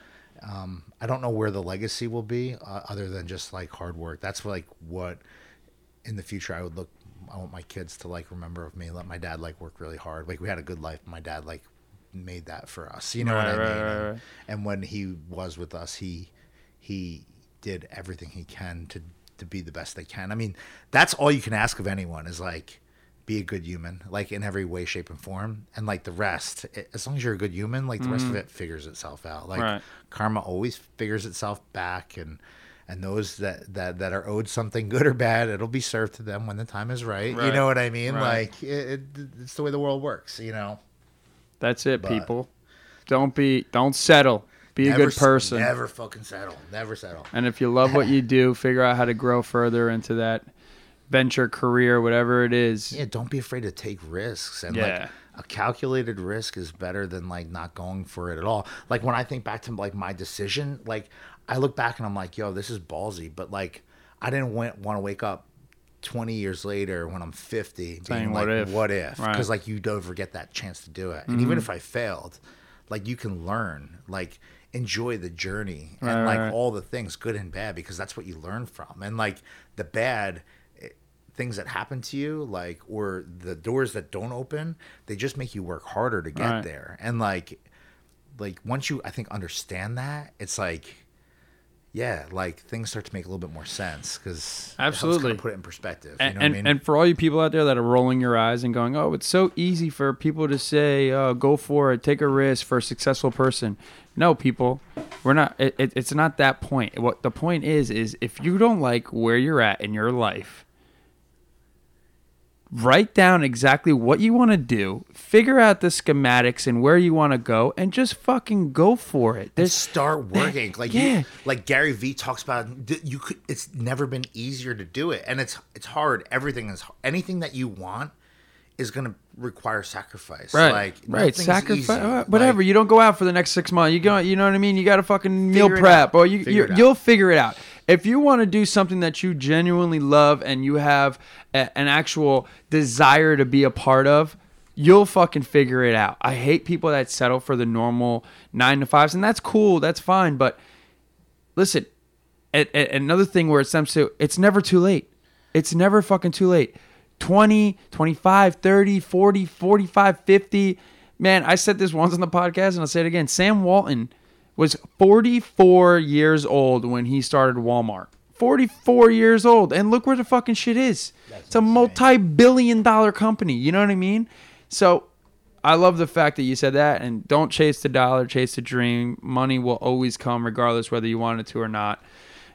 Um, I don't know where the legacy will be, uh, other than just like hard work. That's like what in the future I would look. I want my kids to like remember of me. Let my dad like work really hard. Like we had a good life. My dad like made that for us. You know Right, what I right, mean? and, and when he was with us, he he did everything he can to to be the best they can. I mean, that's all you can ask of anyone is like be a good human, like in every way, shape, and form, and like the rest. It, as long as you're a good human, like the rest of mm. it figures itself out. Like. Right. karma always figures itself back, and and those that that that are owed something good or bad, it'll be served to them when the time is right. You know what I mean? Right. Like it, it, it's the way the world works. You know. That's it, But- people. Don't be don't settle. Be a Never good person. Never fucking settle. Never settle. And if you love what you do, figure out how to grow further into that venture career, whatever it is. Yeah, don't be afraid to take risks. And Yeah. like a calculated risk is better than like not going for it at all. Like when I think back to like my decision, like I look back and I'm like, yo, this is ballsy. But like I didn't want to wake up 20 years later when I'm 50 Saying, being "What like, if?" what if? Right. Because like you don't ever get that chance to do it. And even mm-hmm. if I failed, like you can learn, like enjoy the journey and Right, like right. all the things, good and bad, because that's what you learn from. And like the bad, eh, things that happen to you, like or the doors that don't open, they just make you work harder to get Right. there. And like, like once you, I think, understand that, it's like. Yeah, like things start to make a little bit more sense because Absolutely. put it in perspective. And, you know and, what I mean? and for all you people out there that are rolling your eyes and going, "Oh, it's so easy for people to say, oh, go for it, take a risk for a successful person." No, people, we're not. It, it, it's not that point. What the point is is if you don't like where you're at in your life, write down exactly what you want to do, figure out the schematics and where you want to go, and just fucking go for it. There's start working like yeah. you, like Gary Vee talks about you could it's never been easier to do it and it's it's hard everything is anything that you want is going to require sacrifice Right, like right. Sacrifice, uh, whatever. Like, you don't go out for the next six months. You go, you know what I mean. You got to fucking meal prep, out. or you, figure you will figure it out. If you want to do something that you genuinely love and you have a, an actual desire to be a part of, you'll fucking figure it out. I hate people that settle for the normal nine to fives, and that's cool. That's fine, but listen, a- a- another thing where it stems to it's never too late. It's never fucking too late. 20, 25, 30, 40, 45, 50. Man, I said this once on the podcast and I'll say it again. Sam Walton was 44 years old when he started Walmart. 44 years old. And look where the fucking shit is. it's a multi billion dollar company. You know what I mean? So I love the fact that you said that. And don't chase the dollar, chase the dream. Money will always come regardless whether you want it to or not.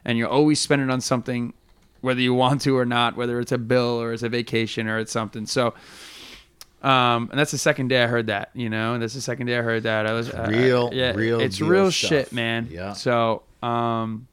And you're always spending on something whether you want to or not, whether it's a bill or it's a vacation or it's something. So, um, and that's the second day I heard that, you know, and that's the second day I heard that. I was uh, Real- yeah, real it's real stuff. shit, man. Yeah. So, um,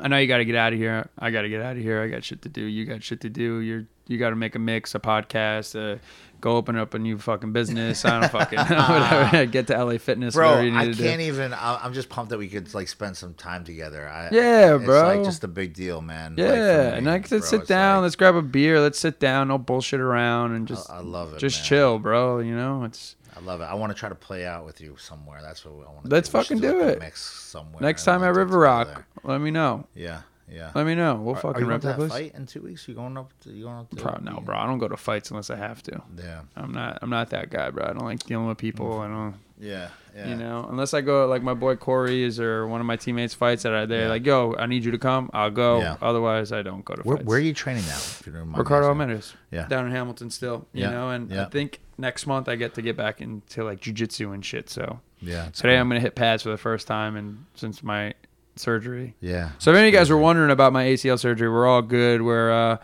I know you got to get out of here. I got to get out of here. I got shit to do. You got shit to do. You're you got to make a mix, a podcast, uh, go open up a new fucking business. I don't fucking whatever. Get to LA Fitness, bro I can't even I- I'm just pumped that we could like spend some time together I, Yeah, it's bro. like just a big deal man Like, Yeah, me, and I could sit down. like- let's grab a beer. Let's sit down. No bullshit around and just. I love it, Just man. chill, bro. You know, it's I love it I want to try to play out with you somewhere that's what I want to Let's do. Fucking do like, it. mix somewhere next time at River Rock. Let me know. yeah yeah Let me know. We'll Are- fucking are you rep going to that place. fight in two weeks? You going up? To, you going up? To, Pro- no, bro. I don't go to fights unless I have to. Yeah, I'm not. I'm not that guy, bro. I don't like dealing with people. Mm. I don't. yeah, yeah. You know, unless I go like my boy Corey's or one of my teammates fights that are there, Yeah. like, yo, I need you to come. I'll go. Yeah. Otherwise, I don't go to Where, fights. where are you training now? If you don't Ricardo? Almeida's. Yeah. Down in Hamilton still. You Yeah, know, and I think next month I get to get back into like jujitsu and shit. So Yeah, today cool. I'm gonna hit pads for the first time and since my surgery. Yeah. So if any of you guys were wondering about my ACL surgery, we're all good. We're uh,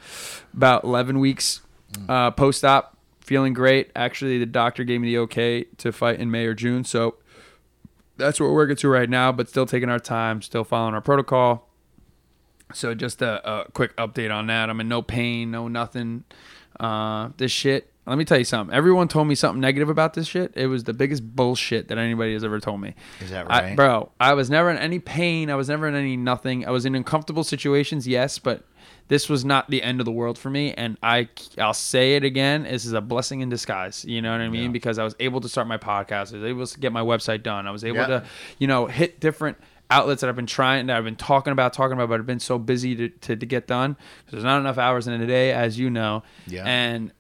about 11 weeks uh, post-op, feeling great. Actually, the doctor gave me the okay to fight in May or June, so that's what we're working to right now. But still taking our time, still following our protocol. So just a, a quick update on that. I'm in no pain, no nothing. Uh, this shit. Let me tell you something. Everyone told me something negative about this shit. It was the biggest bullshit that anybody has ever told me. Is that I- right? bro? I was never in any pain. I was never in any nothing. I was in uncomfortable situations, yes, but this was not the end of the world for me. And I, I'll say it again. This is a blessing in disguise. You know what I mean? Because I was able to start my podcast. I was able to get my website done. I was able Yeah. to, you know, hit different outlets that I've been trying, that I've been talking about, talking about, but I've been so busy to, to, to get done. There's not enough hours in a day, as you know. Yeah. And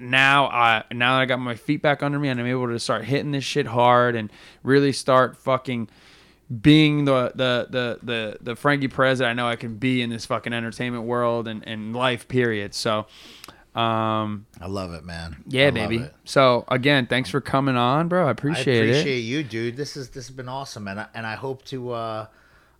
now I now that I got my feet back under me and I'm able to start hitting this shit hard and really start fucking being the the the the, the Frankie Perez that I know I can be in this fucking entertainment world and, and life period. So um I love it, man. Yeah, baby. So again, thanks for coming on, bro. I appreciate, I appreciate, it. appreciate you, dude. This is this has been awesome, and I, and I hope to uh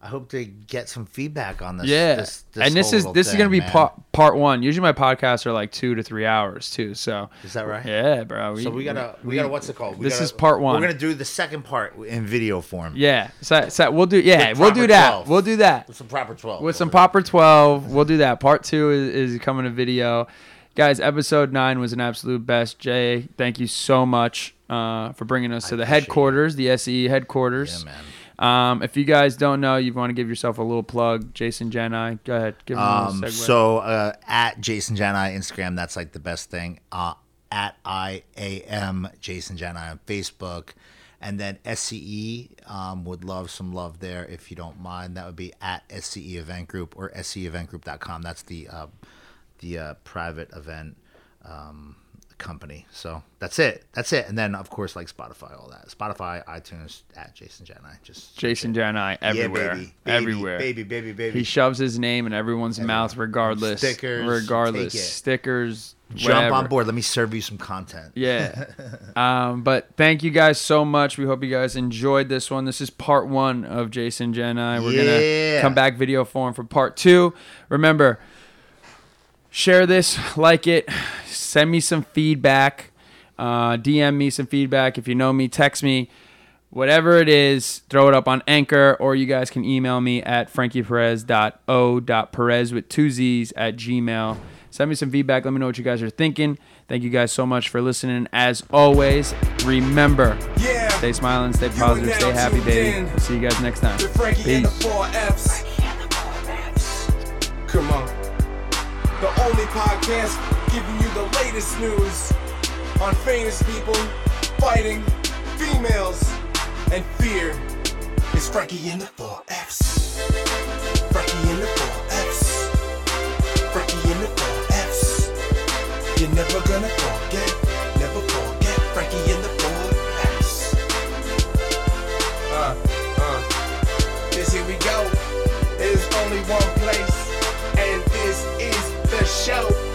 I hope to get some feedback on this. Yeah, this, and this is this is gonna be part part one. Usually my podcasts are like two to three hours too. So Is that right? yeah, bro. So we gotta we, gotta what's it called? We this gotta- is part one. We're gonna do the second part in video form. Yeah, so, so we'll do. Yeah, we'll do that. 12. We'll do that. with some proper twelve. with some proper 12 we'll do that part two is, is coming to video guys episode 9 was an absolute best jay thank you so much uh, for bringing us to the headquarters the se headquarters Yeah, man. Um, if you guys don't know you want to give yourself a little plug jason jani go ahead give him a Um, little segue so uh, at Jason Jani Instagram, that's like the best thing. Uh, at I A M Jason Jani on Facebook, and then SCE um, would love some love there if you don't mind. That would be at SCE Event Group or SCEventgroup.com. That's the uh, the uh, private event um, company. So that's it. That's it. And then of course like Spotify, all that. Spotify, iTunes, at Jason Jani. Just jason jani everywhere yeah, baby, baby, everywhere baby, baby, baby. he shoves his name in everyone's mouth regardless Stickers, regardless stickers Jump whatever. on board. Let me serve you some content. Yeah. um, but thank you guys so much. We hope you guys enjoyed this one. This is part one of Jason Jani and I. We're gonna come back video form for part two. Remember, share this, like it, send me some feedback, uh, DM me some feedback. If you know me, text me. Whatever it is, throw it up on Anchor, or you guys can email me at frankieperez.o.perez with two Z's at gmail. Send me some feedback. Let me know what you guys are thinking. Thank you guys so much for listening. As always, remember, Yeah. stay smiling, stay positive, stay happy, baby. We'll see you guys next time. To Frankie and the Peace. Come on. Only podcast giving you the latest news on famous people fighting females and fear. It's Frankie and the four F's. Frankie and the four F's. Frankie and the four F's. You're never gonna forget, show.